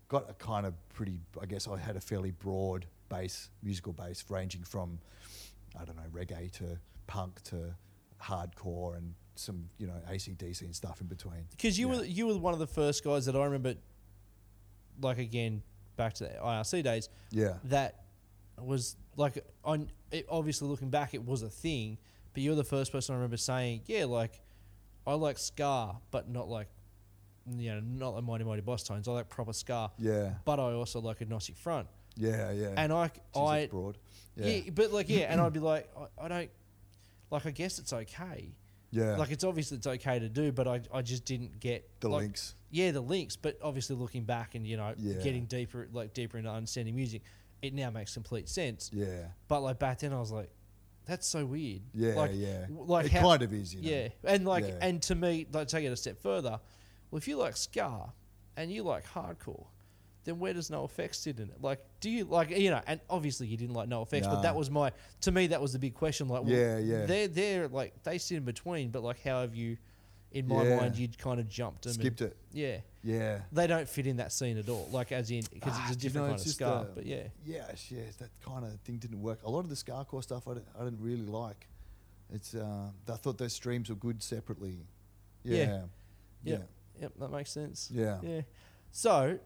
got a kind of pretty. I guess I had a fairly broad base, musical base, ranging from I don't know reggae to punk to hardcore and some you know ACDC and stuff in between. Because you Yeah. were you were one of the first guys that I remember. Like again, back to the IRC days. Yeah. that was like on it, obviously looking back it was a thing but you're the first person i remember saying yeah like i like ska, but not like you know not like Mighty Mighty Bosstones i like proper ska. Yeah. but i also like agnostic front Yeah. Yeah. and i Jeez, i broad. Yeah. Yeah. but like yeah, and I'd be like, I, I don't like. I guess it's okay. Yeah. Like it's obviously it's okay to do, but I, I just didn't get the like, links. Yeah, the links. But obviously looking back and you know Yeah. getting deeper like deeper into understanding music, it now makes complete sense. Yeah. But like back then, I was like, that's so weird. Yeah, like, yeah. Like it how, kind of is, you know. Yeah, and like Yeah. and to me, like take it a step further. Well, if you like ska and you like hardcore, then where does NOFX sit in it? Like, do you like you know? And obviously you didn't like NOFX, but that was my to me that was the big question. Like, well, Yeah, yeah. they're they're like they sit in between, but like how have you? In my Yeah. mind, you'd kind of jumped them. and- Skipped it. Yeah, Yeah. they don't fit in that scene at all. Like as in because Ah, it's a do you different know, kind of just, ska. uh, but yeah, Yeah, it's- yeah, that kind of thing didn't work. A lot of the skacore stuff I didn't, I didn't really like. It's uh, I thought those streams were good separately. Yeah. Yeah. Yeah. Yep, that makes sense. Yeah. Yeah. So,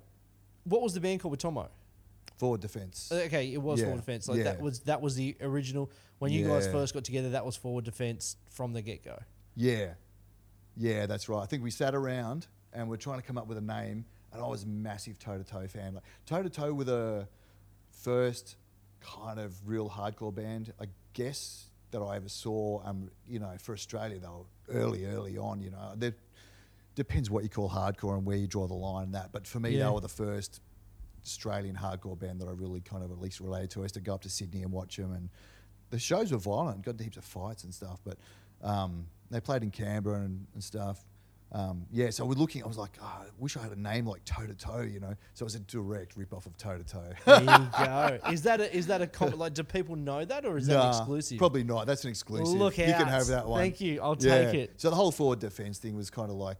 what was the band called with Tomo? Forward Defence. Uh, Okay, it was Yeah, Forward Defence. Like that was that was the original when you guys Yeah. first got together. That was Forward Defence from the get go. Yeah. Yeah, that's right. I think we sat around and we're trying to come up with a name, and I was a massive toe to toe fan. Like toe to toe with a first kind of real hardcore band, I guess that I ever saw. Um, you know, for Australia, they were early, early on. You know, there depends what you call hardcore and where you draw the line. And that, but for me, Yeah. they were the first Australian hardcore band that I really kind of at least related to. I used to go up to Sydney and watch them, and the shows were violent, got into heaps of fights and stuff. But um, they played in Canberra and, and stuff. Um, yeah, so we're looking. I was like, oh, I wish I had a name like Toe to Toe, you know. So it was a direct rip off of Toe to Toe. There you go. Is that a, is that a like? Do people know that or is that exclusive? Probably not. That's an exclusive. Look out. you can have that one. Thank you. I'll Yeah. take it. So the whole Forward Defence thing was kind of like,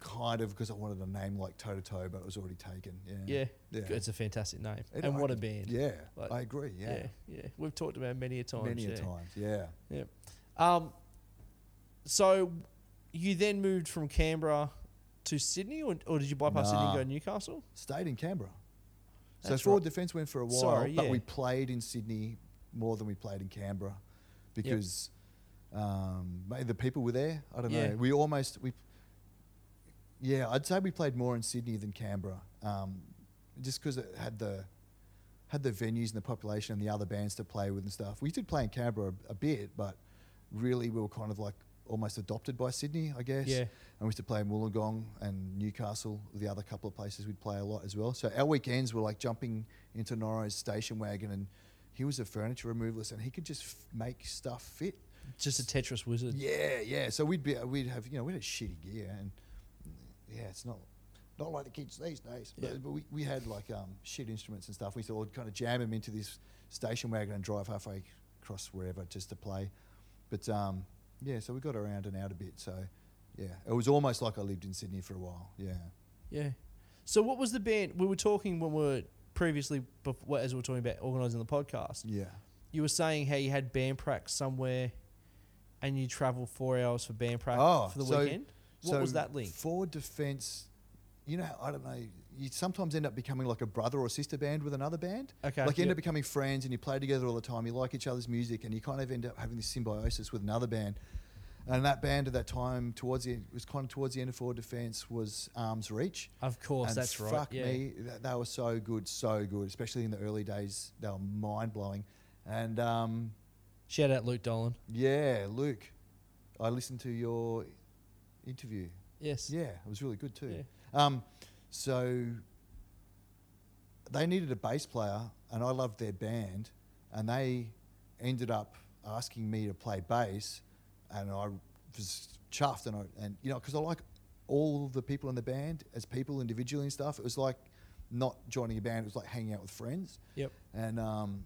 kind of because I wanted a name like Toe to Toe, but it was already taken. Yeah. Yeah, Yeah. it's a fantastic name, It- and I- what a band. Yeah, Like, I agree. Yeah, yeah, yeah. We've talked about it many a times. many yeah. a times. Yeah. Yeah. Um, so you then moved from Canberra to Sydney, or, or did you bypass Sydney and go to Newcastle? Stayed in Canberra. So That's forward defence went for a while, Sorry, but we played in Sydney more than we played in Canberra because um, maybe the people were there. I don't know. We almost we. Yeah, I'd say we played more in Sydney than Canberra, um, just because it had the had the venues and the population and the other bands to play with and stuff. We did play in Canberra a, a bit, but really we were kind of like almost adopted by Sydney, I guess. Yeah. And we used to play in Wollongong and Newcastle, the other couple of places we'd play a lot as well. So our weekends were like jumping into Norro's station wagon and he was a furniture removalist and he could just f- make stuff fit. Just a Tetris wizard. Yeah, yeah. So we'd be, we'd have, you know, we had shitty gear and yeah, it's not, not like the kids these days. Yeah. But, but we, we had like um, shit instruments and stuff. We to all kind of jam them into this station wagon and drive halfway across wherever just to play. But um, yeah, so we got around and out a bit. So yeah, it was almost like I lived in Sydney for a while. Yeah. Yeah. So what was the band? We were talking when we were previously, before, as we were talking about organising the podcast. Yeah. You were saying how you had band practice somewhere, and you travelled four hours for band practice Oh, for the so- weekend. What so was that link? Forward defence, you know, I don't know. You sometimes end up becoming like a brother or sister band with another band. Okay, Like you end yep. up becoming friends and you play together all the time. You like each other's music and you kind of end up having this symbiosis with another band. And that band at that time, towards the it was kind of towards the end of Forward Defence, was Arms Reach. Of course, and that's right. Fuck yeah. me, they were so good, so good. Especially in the early days, they were mind blowing. And um, Shout out Luke Dolan. yeah, Luke, I listened to your interview. Yes. Yeah, it was really good too. Yeah. Um, so they needed a bass player, and I loved their band, and they ended up asking me to play bass, and I was chuffed, and I, and you know, because I like all the people in the band as people individually and stuff. It was like not joining a band; it was like hanging out with friends. Yep. And um,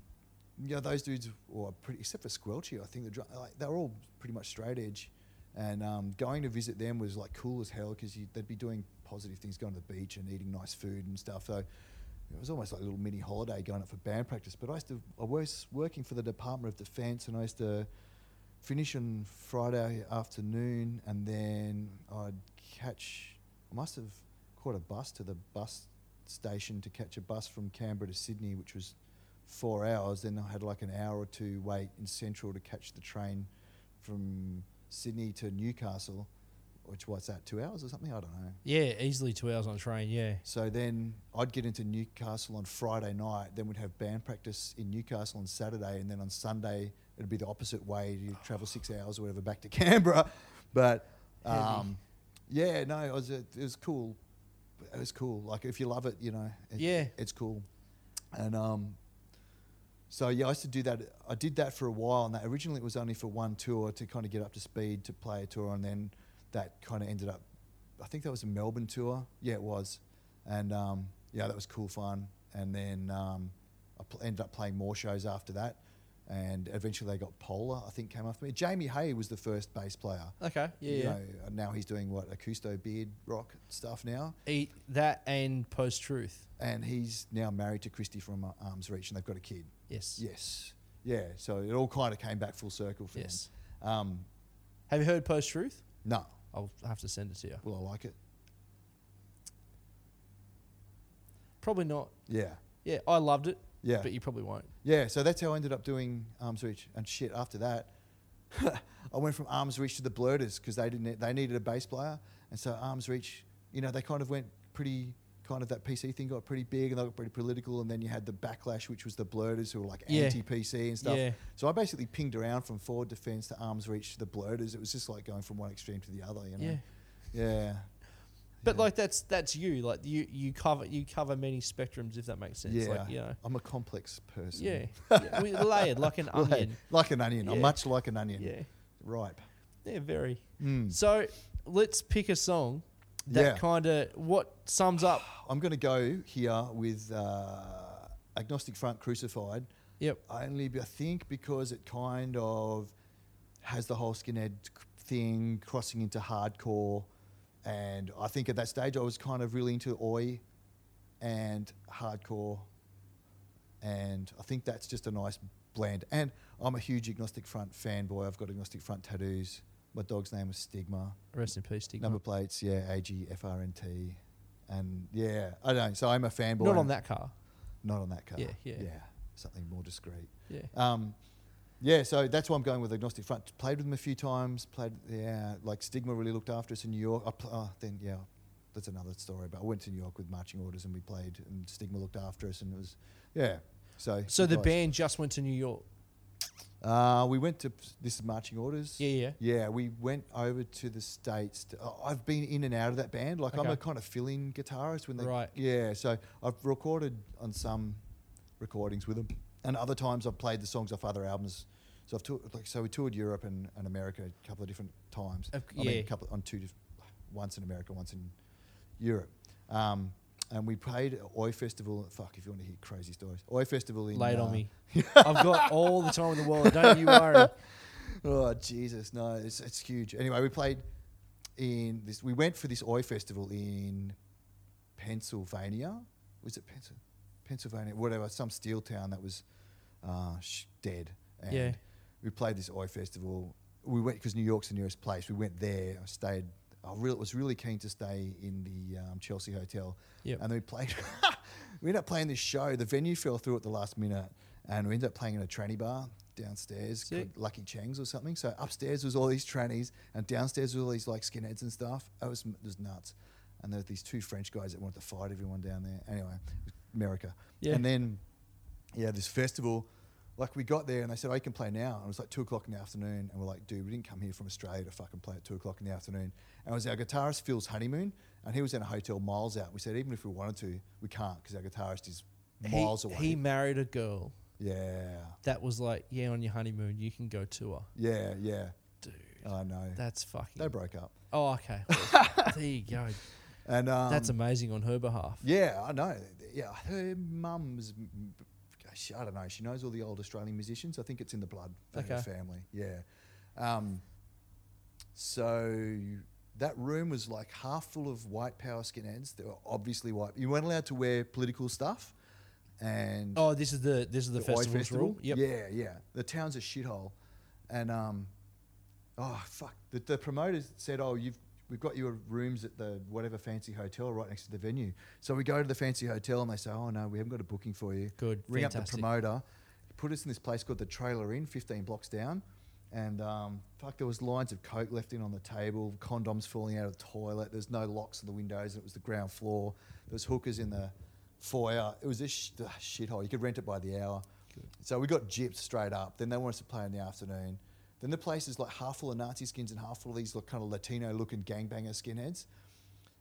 you know, those dudes were pretty, except for Squelchy, I think the drum, like, they were all pretty much straight edge. And um, going to visit them was like cool as hell because they'd be doing positive things, going to the beach and eating nice food and stuff. So it was almost like a little mini holiday going up for band practice. But I used to, I was working for the Department of Defence and I used to finish on Friday afternoon and then I'd catch, I must have caught a bus to the bus station to catch a bus from Canberra to Sydney, which was four hours. Then I had like an hour or two wait in Central to catch the train from Sydney to Newcastle, which what's that, two hours or something? I don't know. Yeah, easily two hours on a train. Yeah. So then I'd get into Newcastle on Friday night. Then we'd have band practice in Newcastle on Saturday, and then on Sunday it'd be the opposite way. You'd travel six hours or whatever back to Canberra. But um, yeah, no, it was it was cool. It was cool. Like if you love it, you know, it, Yeah. it's cool. And um, so yeah, I used to do that. I did that for a while, and that originally it was only for one tour to kind of get up to speed to play a tour, and then that kind of ended up. I think that was a Melbourne tour. Yeah, it was, and um, yeah, that was cool fun. And then um, I pl- ended up playing more shows after that, and eventually they got Polar. I think came after me. Jamie Hay was the first bass player. Okay. Yeah. You yeah. know, now he's doing what acousto beard rock stuff now, Eat that and post truth. and he's now married to Christy from uh, Arms Reach, and they've got a kid. Yes. Yes. Yeah. So it all kind of came back full circle for Yes. them. Um, Have you heard post truth? no. I'll have to send it to you. Will I like it? Probably not. Yeah. Yeah, I loved it. Yeah. But you probably won't. Yeah. So that's how I ended up doing Arms Reach. And shit, after that, I went from Arms Reach to the Blurters because they didn't. They needed a bass player, and so Arms Reach, you know, they kind of went pretty. Kind of that PC thing got pretty big and they got pretty political, and then you had the backlash, which was the Blurters who were like Yeah. anti-PC and stuff. Yeah. So I basically pinged around from Forward Defence to arms reach to the Blurters. It was just like going from one extreme to the other, you know. Yeah. Yeah. But Yeah. like that's that's you. Like you you cover you cover many spectrums if that makes sense. yeah, Like, you know. I'm a complex person. Yeah. yeah. We layered like an onion. Like an onion. I'm much like an onion. Yeah. Ripe. Yeah, very. Mm. So let's pick a song that Yeah. kind of what sums up. I'm going to go here with uh, Agnostic Front Crucified. Yep. Only, I think, because it kind of has the whole skinhead thing crossing into hardcore. And I think at that stage I was kind of really into oi and hardcore. And I think that's just a nice blend. And I'm a huge Agnostic Front fanboy. I've got Agnostic Front tattoos. My dog's name is Stigma. Rest in peace, Stigma. Number plates, yeah, AGFRNT. And yeah, I don't know. So I'm a fanboy. Not on that car. Not on that car. Yeah, yeah. Yeah. Something more discreet. Yeah. Um, yeah, so that's why I'm going with Agnostic Front. Played with them a few times. Played, yeah, like Stigma really looked after us in New York. I pl- oh, then, yeah, that's another story. But I went to New York with marching orders and we played, and Stigma looked after us, and it was, yeah. So, So the band just went to New York. Uh, we went to this is marching orders. Yeah, yeah. Yeah, we went over to the states. To, uh, I've been in and out of that band. Like I'm a kind of fill-in guitarist when they. Right. Yeah, so I've recorded on some recordings with them, and other times I've played the songs off other albums. So I've toured, like so we toured Europe and, and America a couple of different times. Of- I mean, a couple on two, once in America, once in Europe. Um, and we played at Oi Festival. Fuck, if you want to hear crazy stories, Oi Festival in. Laid uh, on me. I've got all the time in the world. Don't you worry. Oh Jesus, no, it's it's huge. Anyway, we played in this. We went for this Oi festival in Pennsylvania. Was it Pennsylvania? Pennsylvania, whatever, some steel town that was uh, sh- dead. And Yeah. we played this Oi festival. We went because New York's the nearest place. We went there. I stayed. I really, was really keen to stay in the um, Chelsea hotel. Yep. And then we played. we ended up playing this show. The venue fell through at the last minute, and we ended up playing in a tranny bar downstairs, Lucky Cheng's or something. So upstairs was all these trannies, and downstairs was all these like skinheads and stuff. It was it was nuts. And there were these two French guys that wanted to fight everyone down there. Anyway, America. Yeah. And then, yeah, this festival. Like we got there and they said, "Oh, you can play now." And it was like two o'clock in the afternoon, and we're like, "Dude, we didn't come here from Australia to fucking play at two o'clock in the afternoon." And it was our guitarist Phil's honeymoon, and he was in a hotel miles out. We said, even if we wanted to, we can't because our guitarist is miles he, away. he married a girl yeah, that was like, yeah, on your honeymoon, you can go tour. yeah, yeah. Dude, I know. that's fucking. they broke up, oh, okay. There you go. and um, That's amazing on her behalf. Yeah, I know. Yeah, her mum's. She- I don't know. She knows all the old Australian musicians. I think it's in the blood for her family. Yeah. Um, so that room was like half full of white power skinheads. They were obviously white. You weren't allowed to wear political stuff. And Oh, this is the this is the, the Oi festival's rule. Yep. Yeah, yeah. The town's a shithole, and um, oh fuck. The, the promoters said, "Oh, you've we've got your rooms at the whatever fancy hotel right next to the venue." So we go to the fancy hotel, and they say, "Oh no, we haven't got a booking for you." Good, Ring up the promoter, put us in this place called the Trailer Inn, 15 blocks down, and um, fuck, there was lines of coke left in on the table, condoms falling out of the toilet. There's no locks on the windows. And it was the ground floor. There was hookers in the foyer. It was this sh- shithole. You could rent it by the hour. So we got gypped straight up. Then they wanted us to play in the afternoon. Then the place is like half full of Nazi skins and half full of these kind of Latino-looking gangbanger skinheads.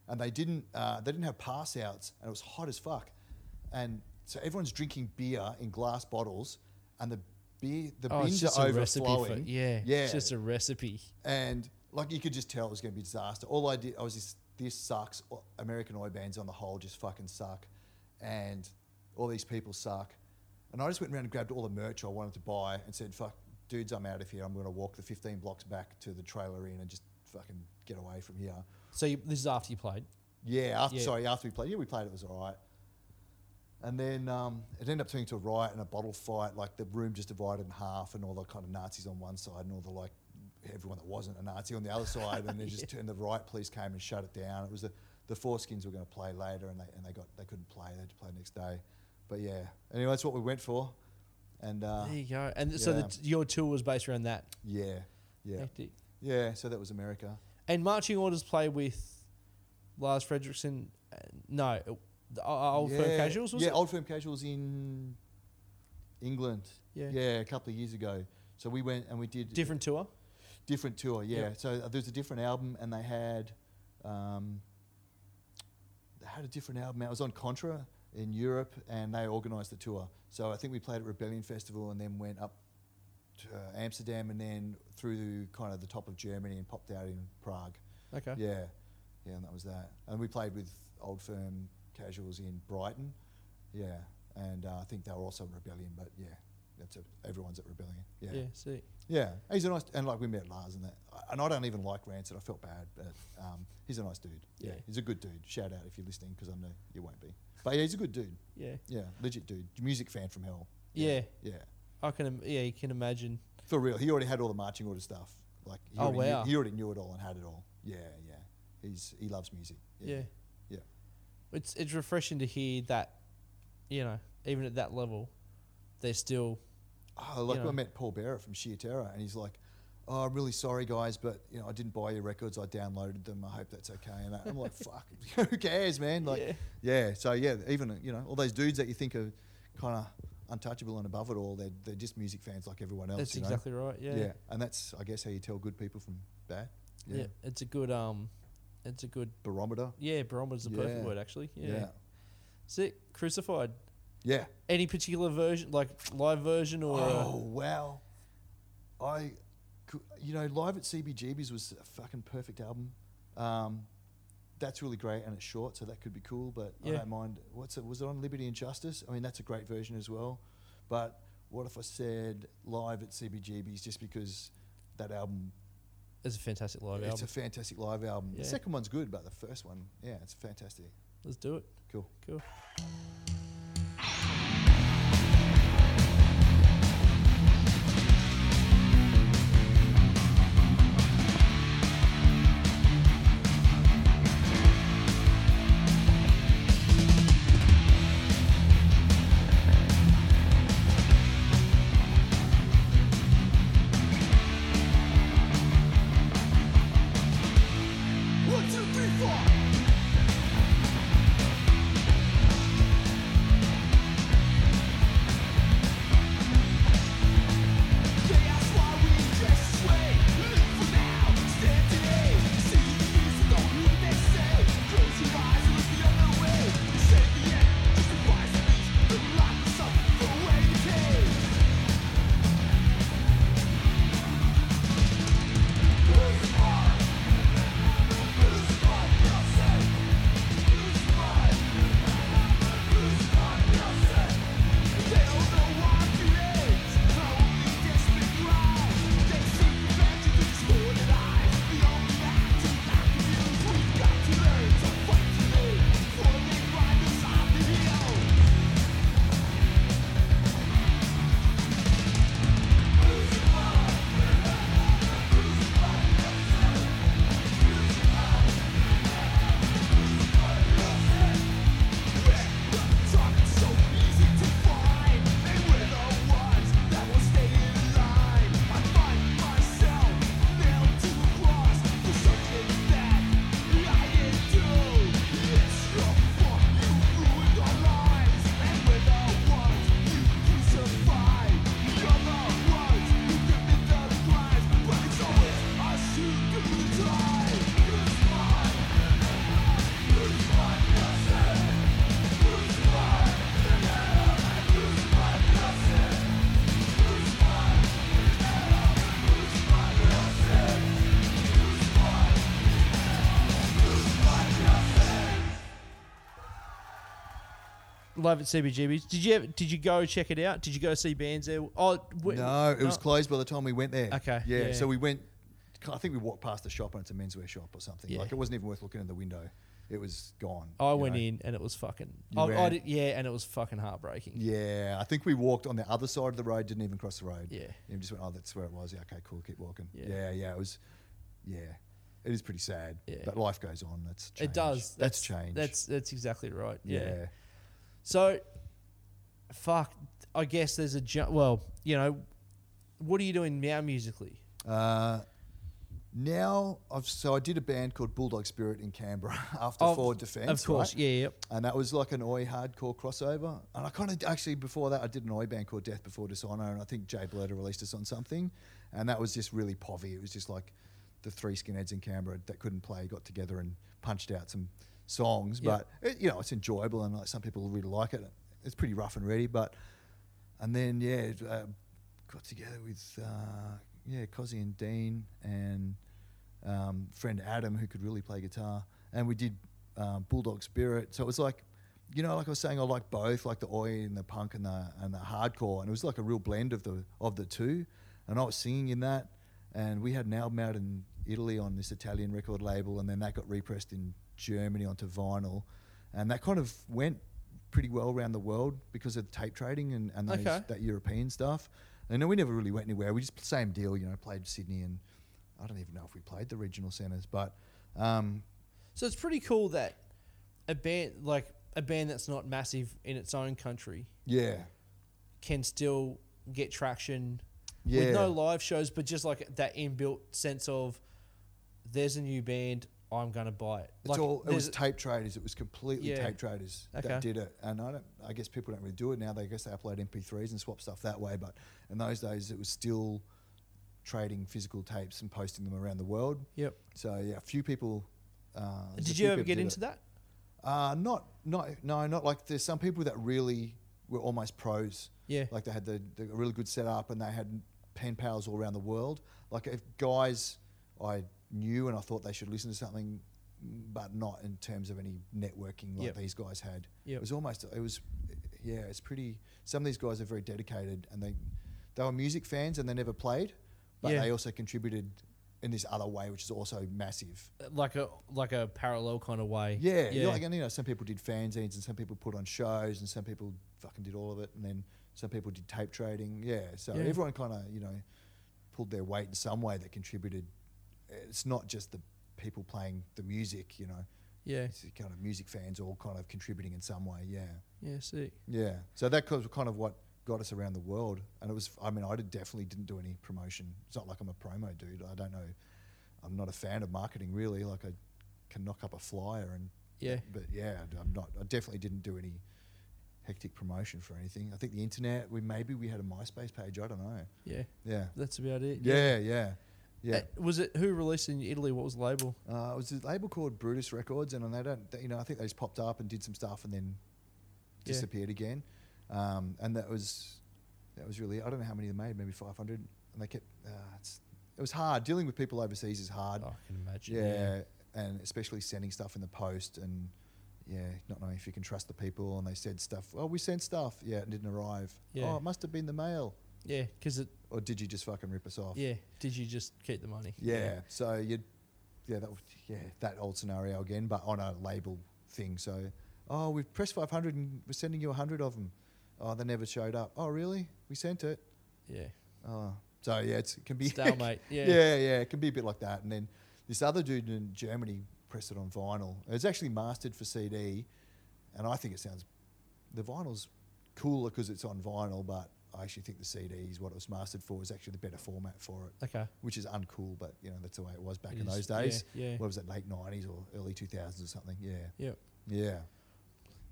And they didn't uh, they didn't have pass outs and it was hot as fuck. And so everyone's drinking beer in glass bottles and the beer the Oh, bins just are a recipe for overflowing. yeah, yeah. It's just a recipe. and like you could just tell it was going to be a disaster. All i did i was just this sucks. American oi bands on the whole just fucking suck. And all these people suck. And i just went around and grabbed all the merch i wanted to buy and said fuck dudes i'm out of here i'm going to walk the 15 blocks back to the trailer inn and just fucking get away from here So you, this is after you played. yeah, after, Yeah. sorry, after we played. Yeah, we played, it was all right. And then um, it ended up turning to a riot and a bottle fight. Like the room just divided in half, and all the kind of Nazis on one side, and all the like everyone that wasn't a Nazi on the other side. And then just turned the riot police came and shut it down. It was the the 4-Skins were going to play later, and they and they got they couldn't play. They had to play next day. But yeah, anyway, that's what we went for. And uh, there you go. And so yeah. the, your tour was based around that. yeah, yeah, Hectic. yeah. So that was America. And marching orders play with Lars Frederiksen. Uh, no, uh, o- old firm casuals. Was yeah, it? old firm casuals in England. Yeah. yeah, a couple of years ago. So we went and we did different tour. different tour. Yeah, Yeah. so uh, there's a different album, and they had um, they had a different album. It was on Contra in Europe, and they organised the tour. So I think we played at Rebellion Festival, and then went up to uh, Amsterdam, and then through the, kind of the top of Germany, and popped out in Prague. Okay. Yeah, yeah, and that was that. And we played with Old Firm Casuals in Brighton. Yeah, and uh, I think they were also Rebellion, but yeah, that's a, everyone's at Rebellion. Yeah. Yeah. See. yeah, He's a nice, and like we met Lars and that, and I don't even like Rancid. I felt bad, but um, he's a nice dude. Yeah, Yeah. he's a good dude. Shout out if you're listening, because I know you won't be. But yeah, he's a good dude. Yeah. Yeah, legit dude. Music fan from hell. Yeah. yeah, I can. im- Yeah, you can imagine. for real. He already had all the marching order stuff. Like, he Oh, already knew- wow. he already knew it all and had it all. Yeah, yeah. He's he loves music. Yeah. yeah. It's it's refreshing to hear that, you know, even at that level, they're still. Oh, like You know. I met Paul Bearer from Sheer Terror, and he's like, "Oh, I'm really sorry, guys, but you know, I didn't buy your records. I downloaded them. I hope that's okay." And I'm like, "Fuck, who cares, man?" Like, Yeah. yeah. So yeah, even you know, all those dudes that you think are kind of untouchable and above it all, they're they're just music fans like everyone else. That's you know? exactly right. Yeah. Yeah. and that's I guess how you tell good people from bad. yeah. Yeah, It's a good um, it's a good barometer. yeah. Barometer's the perfect word actually. Yeah. Yeah, Sick. Crucified. yeah. Any particular version, like live version or? uh, Oh wow! I, you know, live at CBGB's was a fucking perfect album. Um, that's really great and it's short, so that could be cool. But I don't mind. What's it? Was it on Liberty and Justice? I mean, that's a great version as well. But what if I said live at CBGB's just because that album? it's a fantastic live it's album. It's a fantastic live album. Yeah. The second one's good, but the first one, yeah, it's fantastic. Let's do it. Cool. Cool. Love at CBGB's. Did you ever, did you go check it out? Did you go see bands there? Oh w- no, it was closed by the time we went there. Okay, Yeah, yeah. so we went. I think we walked past the shop and it's a menswear shop or something. Yeah. Like it wasn't even worth looking in the window. It was gone. I went know. in and it was fucking. I, I did, yeah, and it was fucking heartbreaking. Yeah, I think we walked on the other side of the road. Didn't even cross the road. Yeah. And we just went, oh, that's where it was. Yeah, okay, cool. Keep walking. Yeah. Yeah, yeah. it was. Yeah, it is pretty sad. Yeah. But life goes on. That's change. It does. That's, change. That's that's exactly right. Yeah. yeah. So, fuck. I guess there's a ju- well, you know, what are you doing now musically? Uh, now I've so I did a band called Bulldog Spirit in Canberra after Of- Forward Defence. of course, right? yeah, yeah. And that was like an Oi hardcore crossover. And I kind of actually before that I did an Oi band called Death Before Dishonor, and I think Jay Blurter released us on something, and that was just really povy. It was just like the three skinheads in Canberra that couldn't play got together and punched out some songs. Yeah. But it, you know it's enjoyable, and like some people really like it. It's pretty rough and ready, but and then yeah, uh, got together with uh, yeah Cozzy and Dean and um, friend Adam who could really play guitar, and we did um, Bulldog Spirit. So it was like, you know, like I was saying, I like both, like the oi and the punk and the and the hardcore, and it was like a real blend of the of the two. And I was singing in that, and we had an album out in Italy on this Italian record label, and then that got repressed in Germany onto vinyl, and that kind of went pretty well around the world because of tape trading and, and those, Okay. that European stuff. And then we never really went anywhere. We just same deal, you know, played Sydney and I don't even know if we played the regional centres, but um, So it's pretty cool that a band like a band that's not massive in its own country yeah, can still get traction yeah, with no live shows, but just like that inbuilt sense of there's a new band, I'm gonna buy it. It's like, all it was tape traders. It was completely Yeah. tape traders Okay. that did it, and I don't. I guess people don't really do it now. They I guess they upload MP3s and swap stuff that way. But in those days, it was still trading physical tapes and posting them around the world. Yep. So yeah, a few people. Uh, Did you ever get into it. that? Uh, not, not, no, not like there's some people that really were almost pros. Yeah. Like they had the, the a really good setup and they had pen pals all around the world. Like if guys I knew and I thought they should listen to something, but not in terms of any networking like Yep. these guys had. Yep. It was almost, it was, yeah, it's pretty. Some of these guys are very dedicated and they, they were music fans and they never played, but Yeah. they also contributed in this other way, which is also massive. Uh, like a like a parallel kind of way. Yeah, Yeah. yeah. Like, and, you know, some people did fanzines and some people put on shows and some people fucking did all of it. And then some people did tape trading. Yeah. So Yeah. everyone kind of, you know, pulled their weight in some way that contributed. It's not just the people playing the music, you know, Yeah. it's kind of music fans all kind of contributing in some way. Yeah. Yeah. Sick. Yeah. So that was kind of what got us around the world. And it was, I mean, I did definitely didn't do any promotion. It's not like I'm a promo dude. I don't know. I'm not a fan of marketing really. Like I can knock up a flyer and Yeah. but yeah, I'm not. I definitely didn't do any hectic promotion for anything. I think the internet. We maybe we had a MySpace page. I don't know. Yeah. Yeah, That's about it. yeah, yeah, yeah. Uh, was it who released in Italy? What was the label? Uh, it was a label called Brutus Records, and they don't. They, you know, I think they just popped up and did some stuff and then Yeah. disappeared again. Um, and that was that was really. I don't know how many they made. Maybe 500. And they kept. Uh, it's, it was hard dealing with people overseas. Is hard. Oh, I can imagine. Yeah, and especially sending stuff in the post and yeah, not knowing if you can trust the people. And they said stuff. Oh, we sent stuff. Yeah, it didn't arrive. Yeah. Oh, it must have been the mail. Yeah. Because it. Or did you just fucking rip us off? Yeah. Did you just keep the money? Yeah. So you, yeah, that was, yeah, that old scenario again, but on a label thing. So, oh, we've pressed 500 and we're sending you 100 of them. Oh, they never showed up. Oh, really? We sent it. Yeah. Oh, so yeah, it's, it can be Stalemate. Yeah. yeah, yeah, it can be a bit like that. And then this other dude in Germany pressed it on vinyl. It's actually mastered for CD, and I think it sounds the vinyl's cooler because it's on vinyl, but I actually think the CD is what it was mastered for. Is actually the better format for it, Okay. which is uncool, but you know that's the way it was back It in is, those days. yeah, yeah. What was it, late nineties or early two thousands or something? Yeah, yeah.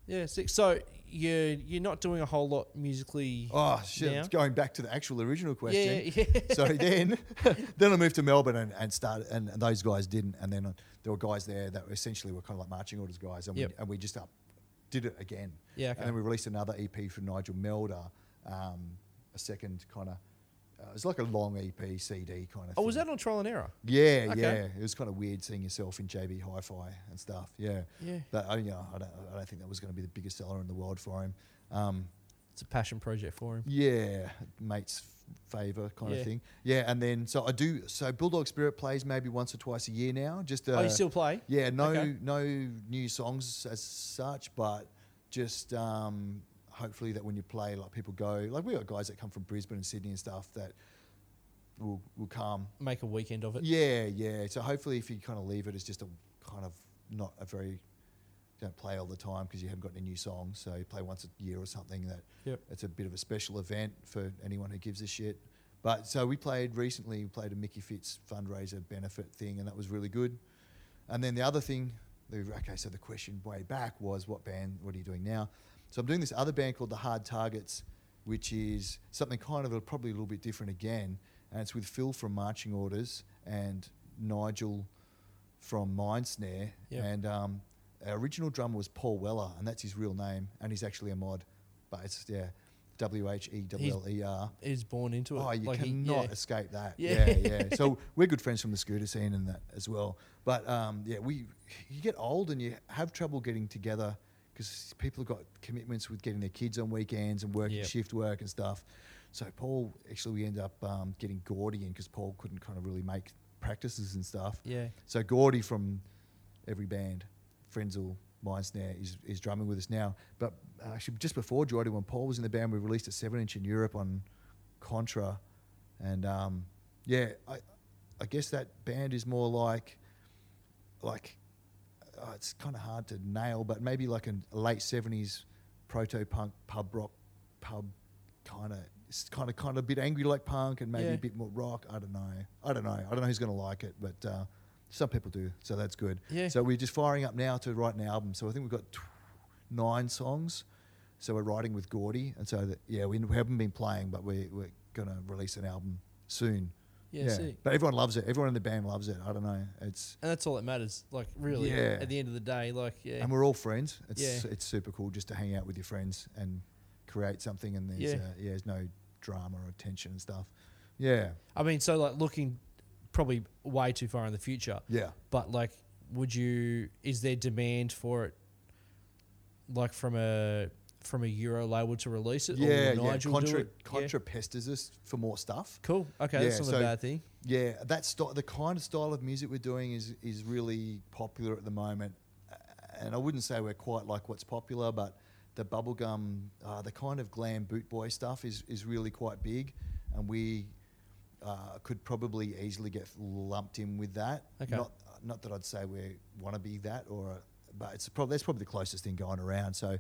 Yeah. Sick. So you're you're not doing a whole lot musically. Oh shit! Now? It's going back to the actual original question. Yeah. Yeah. so then, then I moved to Melbourne and, and started, and, and those guys didn't. And then uh, there were guys there that essentially were kind of like marching orders guys, and, Yep. we, and we just up, did it again. Yeah, okay. And then we released another EP from Nigel Melder, um, a second kind of Uh, it was like a long EP, CD kind of. Oh, was thing. that on Trial and Error? Yeah, Okay. yeah. It was kind of weird seeing yourself in JB Hi-Fi and stuff. Yeah. Yeah. But I, you know, I don't, I don't think that was going to be the biggest seller in the world for him. Um, It's a passion project for him. yeah, mate's favor kind Yeah. of thing. Yeah, and then so I do. So Bulldog Spirit plays maybe once or twice a year now. Just uh, oh, you still play? yeah, no Okay. no new songs as such, but just um, hopefully that when you play, like people go, like we got guys that come from Brisbane and Sydney and stuff that will will come. Make a weekend of it. Yeah, yeah. So hopefully, if you kind of leave it as just a kind of not a very don't play all the time because you haven't got any new songs. So you play once a year or something. That Yep. it's a bit of a special event for anyone who gives a shit. But so we played recently. We played a Mickey Fitz fundraiser benefit thing, and that was really good. And then the other thing, the, okay, so the question way back was, what band? What are you doing now? So I'm doing this other band called the Hard Targets, which is something kind of a, probably a little bit different again, and it's with Phil from Marching Orders and Nigel from Mind Snare, Yep. and um, our original drummer was Paul Weller, and that's his real name, and he's actually a mod, but it's yeah, W H E W L E R. He's born into it. Oh, you Like he- cannot yeah. escape that. Yeah. Yeah, yeah. so we're good friends from the scooter scene and that as well. But um, yeah, we you get old and you have trouble getting together because people have got commitments with getting their kids on weekends and working Yep. shift work and stuff. So Paul actually we ended up um, getting Gordy in because Paul couldn't kind of really make practices and stuff. Yeah. So Gordy from every band, Frenzal, Mind Snare, is, is drumming with us now. But uh, actually, just before Gordy, when Paul was in the band, we released a seven inch in Europe on Contra, and um, yeah, I I guess that band is more like like uh, it's kind of hard to nail, but maybe like a late seventies proto punk pub rock pub kind of. It's kind of kind of a bit angry like punk and maybe Yeah. a bit more rock. I don't know. I don't know. I don't know who's going to like it, but uh, some people do, so that's good. Yeah. So we're just firing up now to write an album. So I think we've got tw- nine songs. So we're writing with Gordy, and so that yeah, we, we haven't been playing, but we, we're going to release an album soon. Yeah, sick. But everyone loves it. Everyone in the band loves it. I don't know. It's And that's all that matters. Like really, Yeah. at the end of the day, like yeah, and we're all friends. It's Yeah. it's super cool just to hang out with your friends and create something. And there's Yeah. uh, yeah, there's no drama or tension and stuff. Yeah, I mean, so like looking probably way too far in the future, yeah. but like, would you? Is there demand for it? Like from a from a Euro label to release it? Yeah, yeah. Nigel do Contra. Yeah. Pesters us for more stuff. Cool. Okay, Yeah, that's not so- a bad thing. Yeah, that st- the kind of style of music we're doing is is really popular at the moment, and I wouldn't say we're quite like what's popular, but the bubblegum, uh, the kind of glam boot boy stuff is is really quite big, and we uh, could probably easily get lumped in with that. Okay. Not not that I'd say we want to be that, or but it's probably that's probably the closest thing going around. So.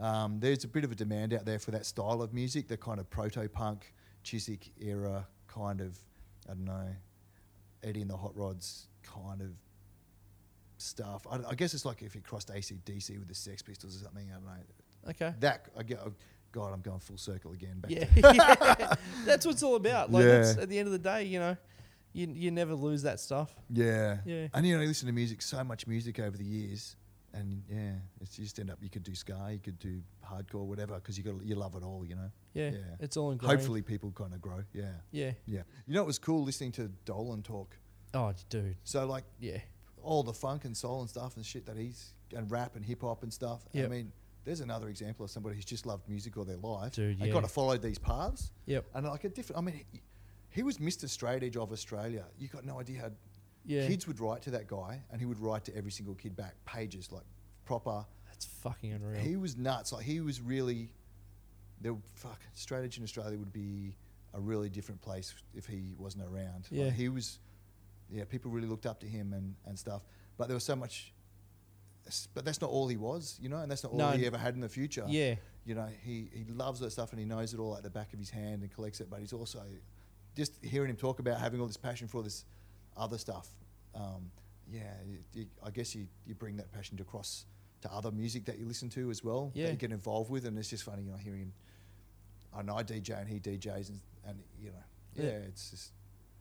Um, there's a bit of a demand out there for that style of music, the kind of proto punk, Chiswick era kind of, I don't know, Eddie and the Hot Rods kind of stuff. I, I guess it's like if you crossed ACDC with the Sex Pistols or something. I don't know. Okay. That I get. oh, God, I'm going full circle again. Back Yeah, yeah. that's what it's all about. Like, that's, Yeah. at the end of the day, you know, you you never lose that stuff. yeah, Yeah. And you know, you listen to music, so much music over the years, and yeah, it's you just end up. You could do ska, you could do hardcore, whatever, because you got you love it all. You know. Yeah, Yeah. it's all ingrained. Hopefully, people kind of grow. Yeah. Yeah. Yeah. You know, it was cool listening to Dolan talk. Oh, dude. So like Yeah. all the funk and soul and stuff and shit that he's and rap and hip hop and stuff. I mean, there's another example of somebody who's just loved music all their life Dude, yeah. kind of followed these paths. Yep. And like a different, I mean, he, he was Mr. Straight Edge of Australia. You got no idea how Yeah. kids would write to that guy, and he would write to every single kid back pages like proper. That's fucking unreal. He was nuts. Like he was really. There, fuck, Straight Edge in Australia would be a really different place if he wasn't around. Like, Yeah. he was. Yeah, people really looked up to him and, and stuff. But there was so much. But that's not all he was, you know, and that's not all No, he ever had in the future. yeah. You know, he, he loves that stuff and he knows it all at the back of his hand and collects it. But he's also just hearing him talk about having all this passion for all this other stuff. Um, yeah, you, you, I guess you, you bring that passion across to other music that you listen to as well. Yeah. That you get involved with, and it's just funny, you know, hearing. I know I DJ and he DJs, and, and you know, yeah, Yeah. it's just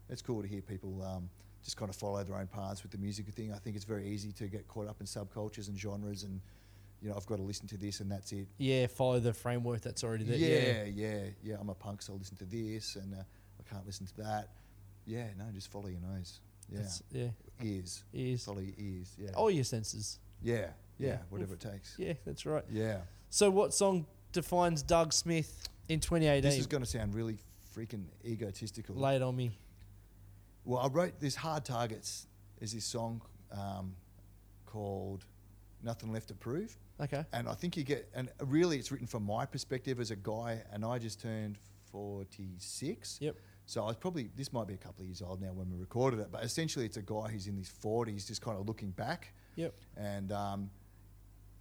it's cool to hear people um, just kind of follow their own paths with the music thing. I think it's very easy to get caught up in subcultures and genres, and you know, I've got to listen to this and that's it. Yeah, follow the framework that's already there. Yeah, yeah, yeah, I'm a punk, so I listen to this, and uh, can't listen to that. Yeah, no, just follow your nose. Yeah, That's- yeah. ears. Ears. Your ears. Yeah. All your senses. yeah, yeah, Yeah. whatever it takes. Yeah, that's right. Yeah. So, what song defines Doug Smith in 2018? This is going to sound really freaking egotistical. Lay it on me. Well, I wrote this Hard Targets is this song um, called Nothing Left to Prove. Okay. And I think you get, and really it's written from my perspective as a guy, and I just turned 46. Yep. So I was probably, this might be a couple of years old now when we recorded it, but essentially it's a guy who's in his 40s just kind of looking back. Yep. And, um,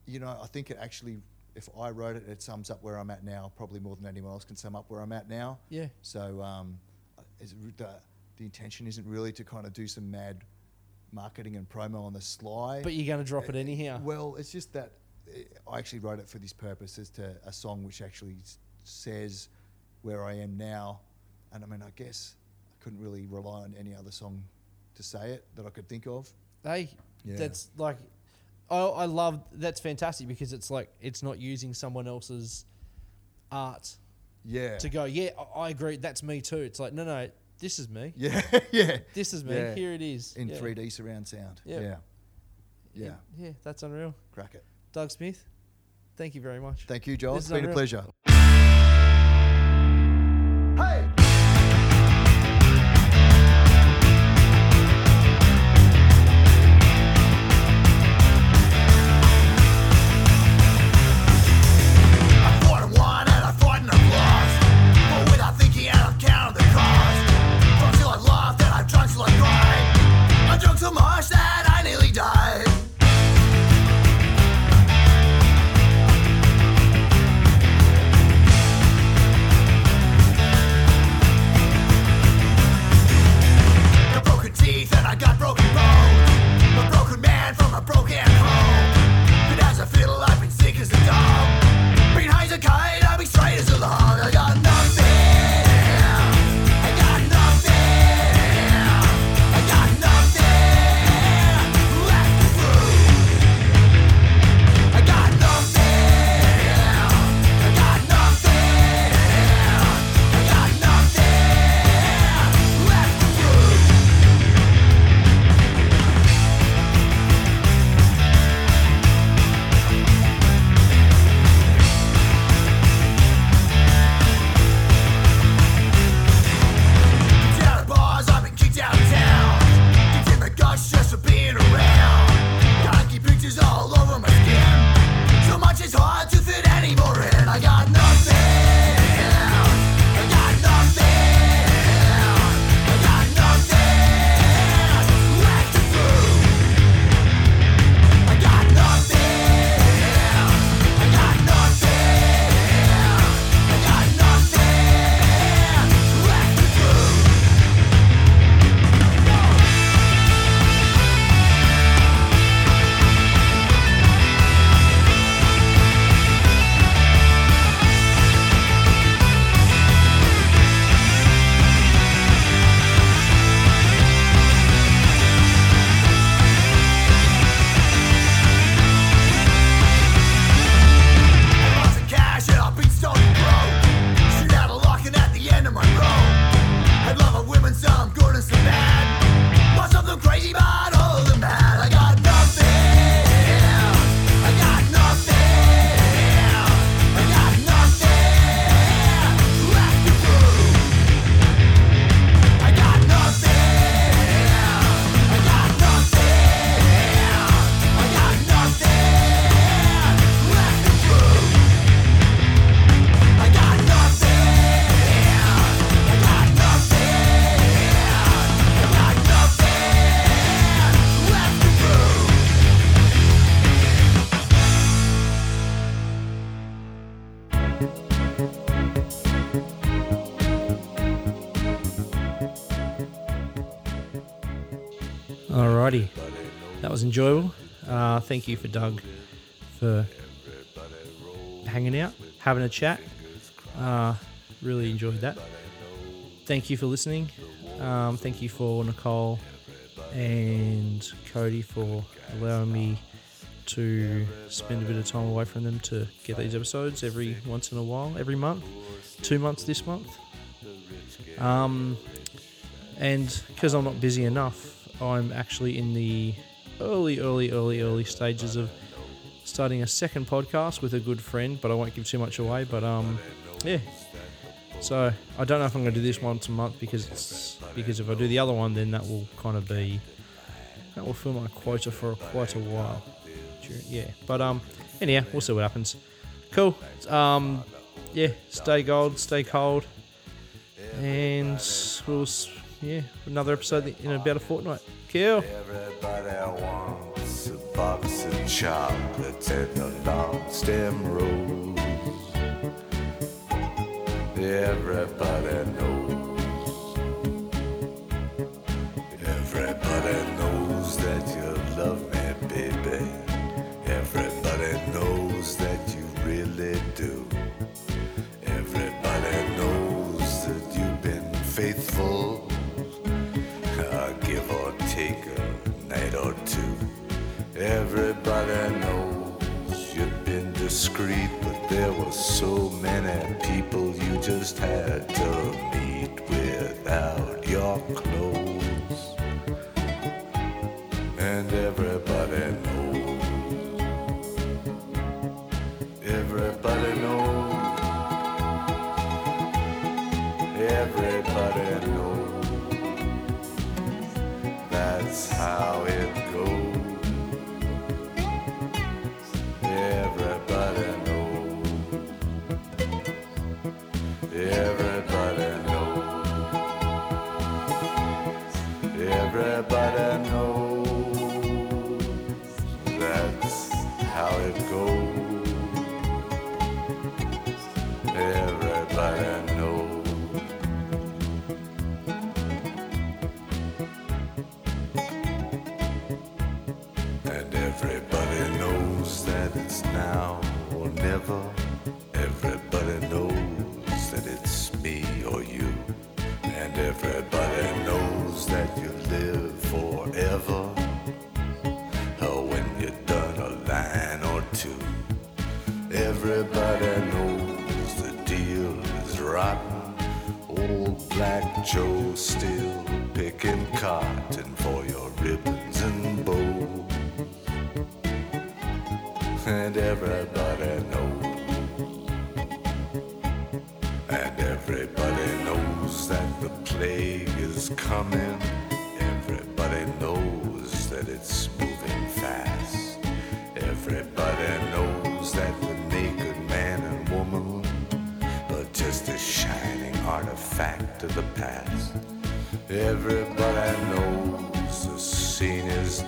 you know, I think it actually, if I wrote it, it sums up where I'm at now, probably more than anyone else can sum up where I'm at now. Yeah. So um, is the, the intention isn't really to kind of do some mad marketing and promo on the sly. But you're going to drop it anyhow. Well, it's just that eh, I actually wrote it for this purpose as to a song which actually says where I am now. And I mean, I guess I couldn't really rely on any other song to say it that I could think of. Hey, Yeah. that's like, I, I love that's fantastic because it's like it's not using someone else's art Yeah. to go. Yeah, I, I agree. That's me too. It's like no, no, this is me. Yeah, yeah. This is me. Yeah. Here it is. In yeah. 3D surround sound. Yeah. Yeah. Yeah. Yeah, that's unreal. Crack it. Doug Smith, thank you very much. Thank you, Joel. This It's is been a pleasure. I enjoyable. Uh, thank you for Doug for hanging out, having a chat. Uh, really enjoyed that. Thank you for listening. Um, thank you for Nicole and Cody for allowing me to spend a bit of time away from them to get these episodes every once in a while, every month, two months this month. Um, and because I'm not busy enough, I'm actually in the early, early, early, early stages of starting a second podcast with a good friend, but I won't give too much away. But um, yeah. So I don't know if I'm going to do this once a month because because if I do the other one, then that will kind of be that will fill my quota for quite a while. Yeah, but um, anyhow, we'll see what happens. Cool. Um, yeah, stay gold, stay cold, and we'll yeah another episode in about a fortnight. Cool. Everybody wants a box of chocolates and a long stem rose. Everybody knows. Everybody knows Everybody knows you've been discreet, but there were so many people you just had to meet without your clothes. And everybody knows. Everybody knows. Everybody knows. That's how it goes.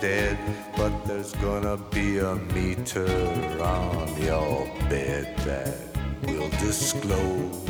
Dead, but there's gonna be a meter on your bed that will disclose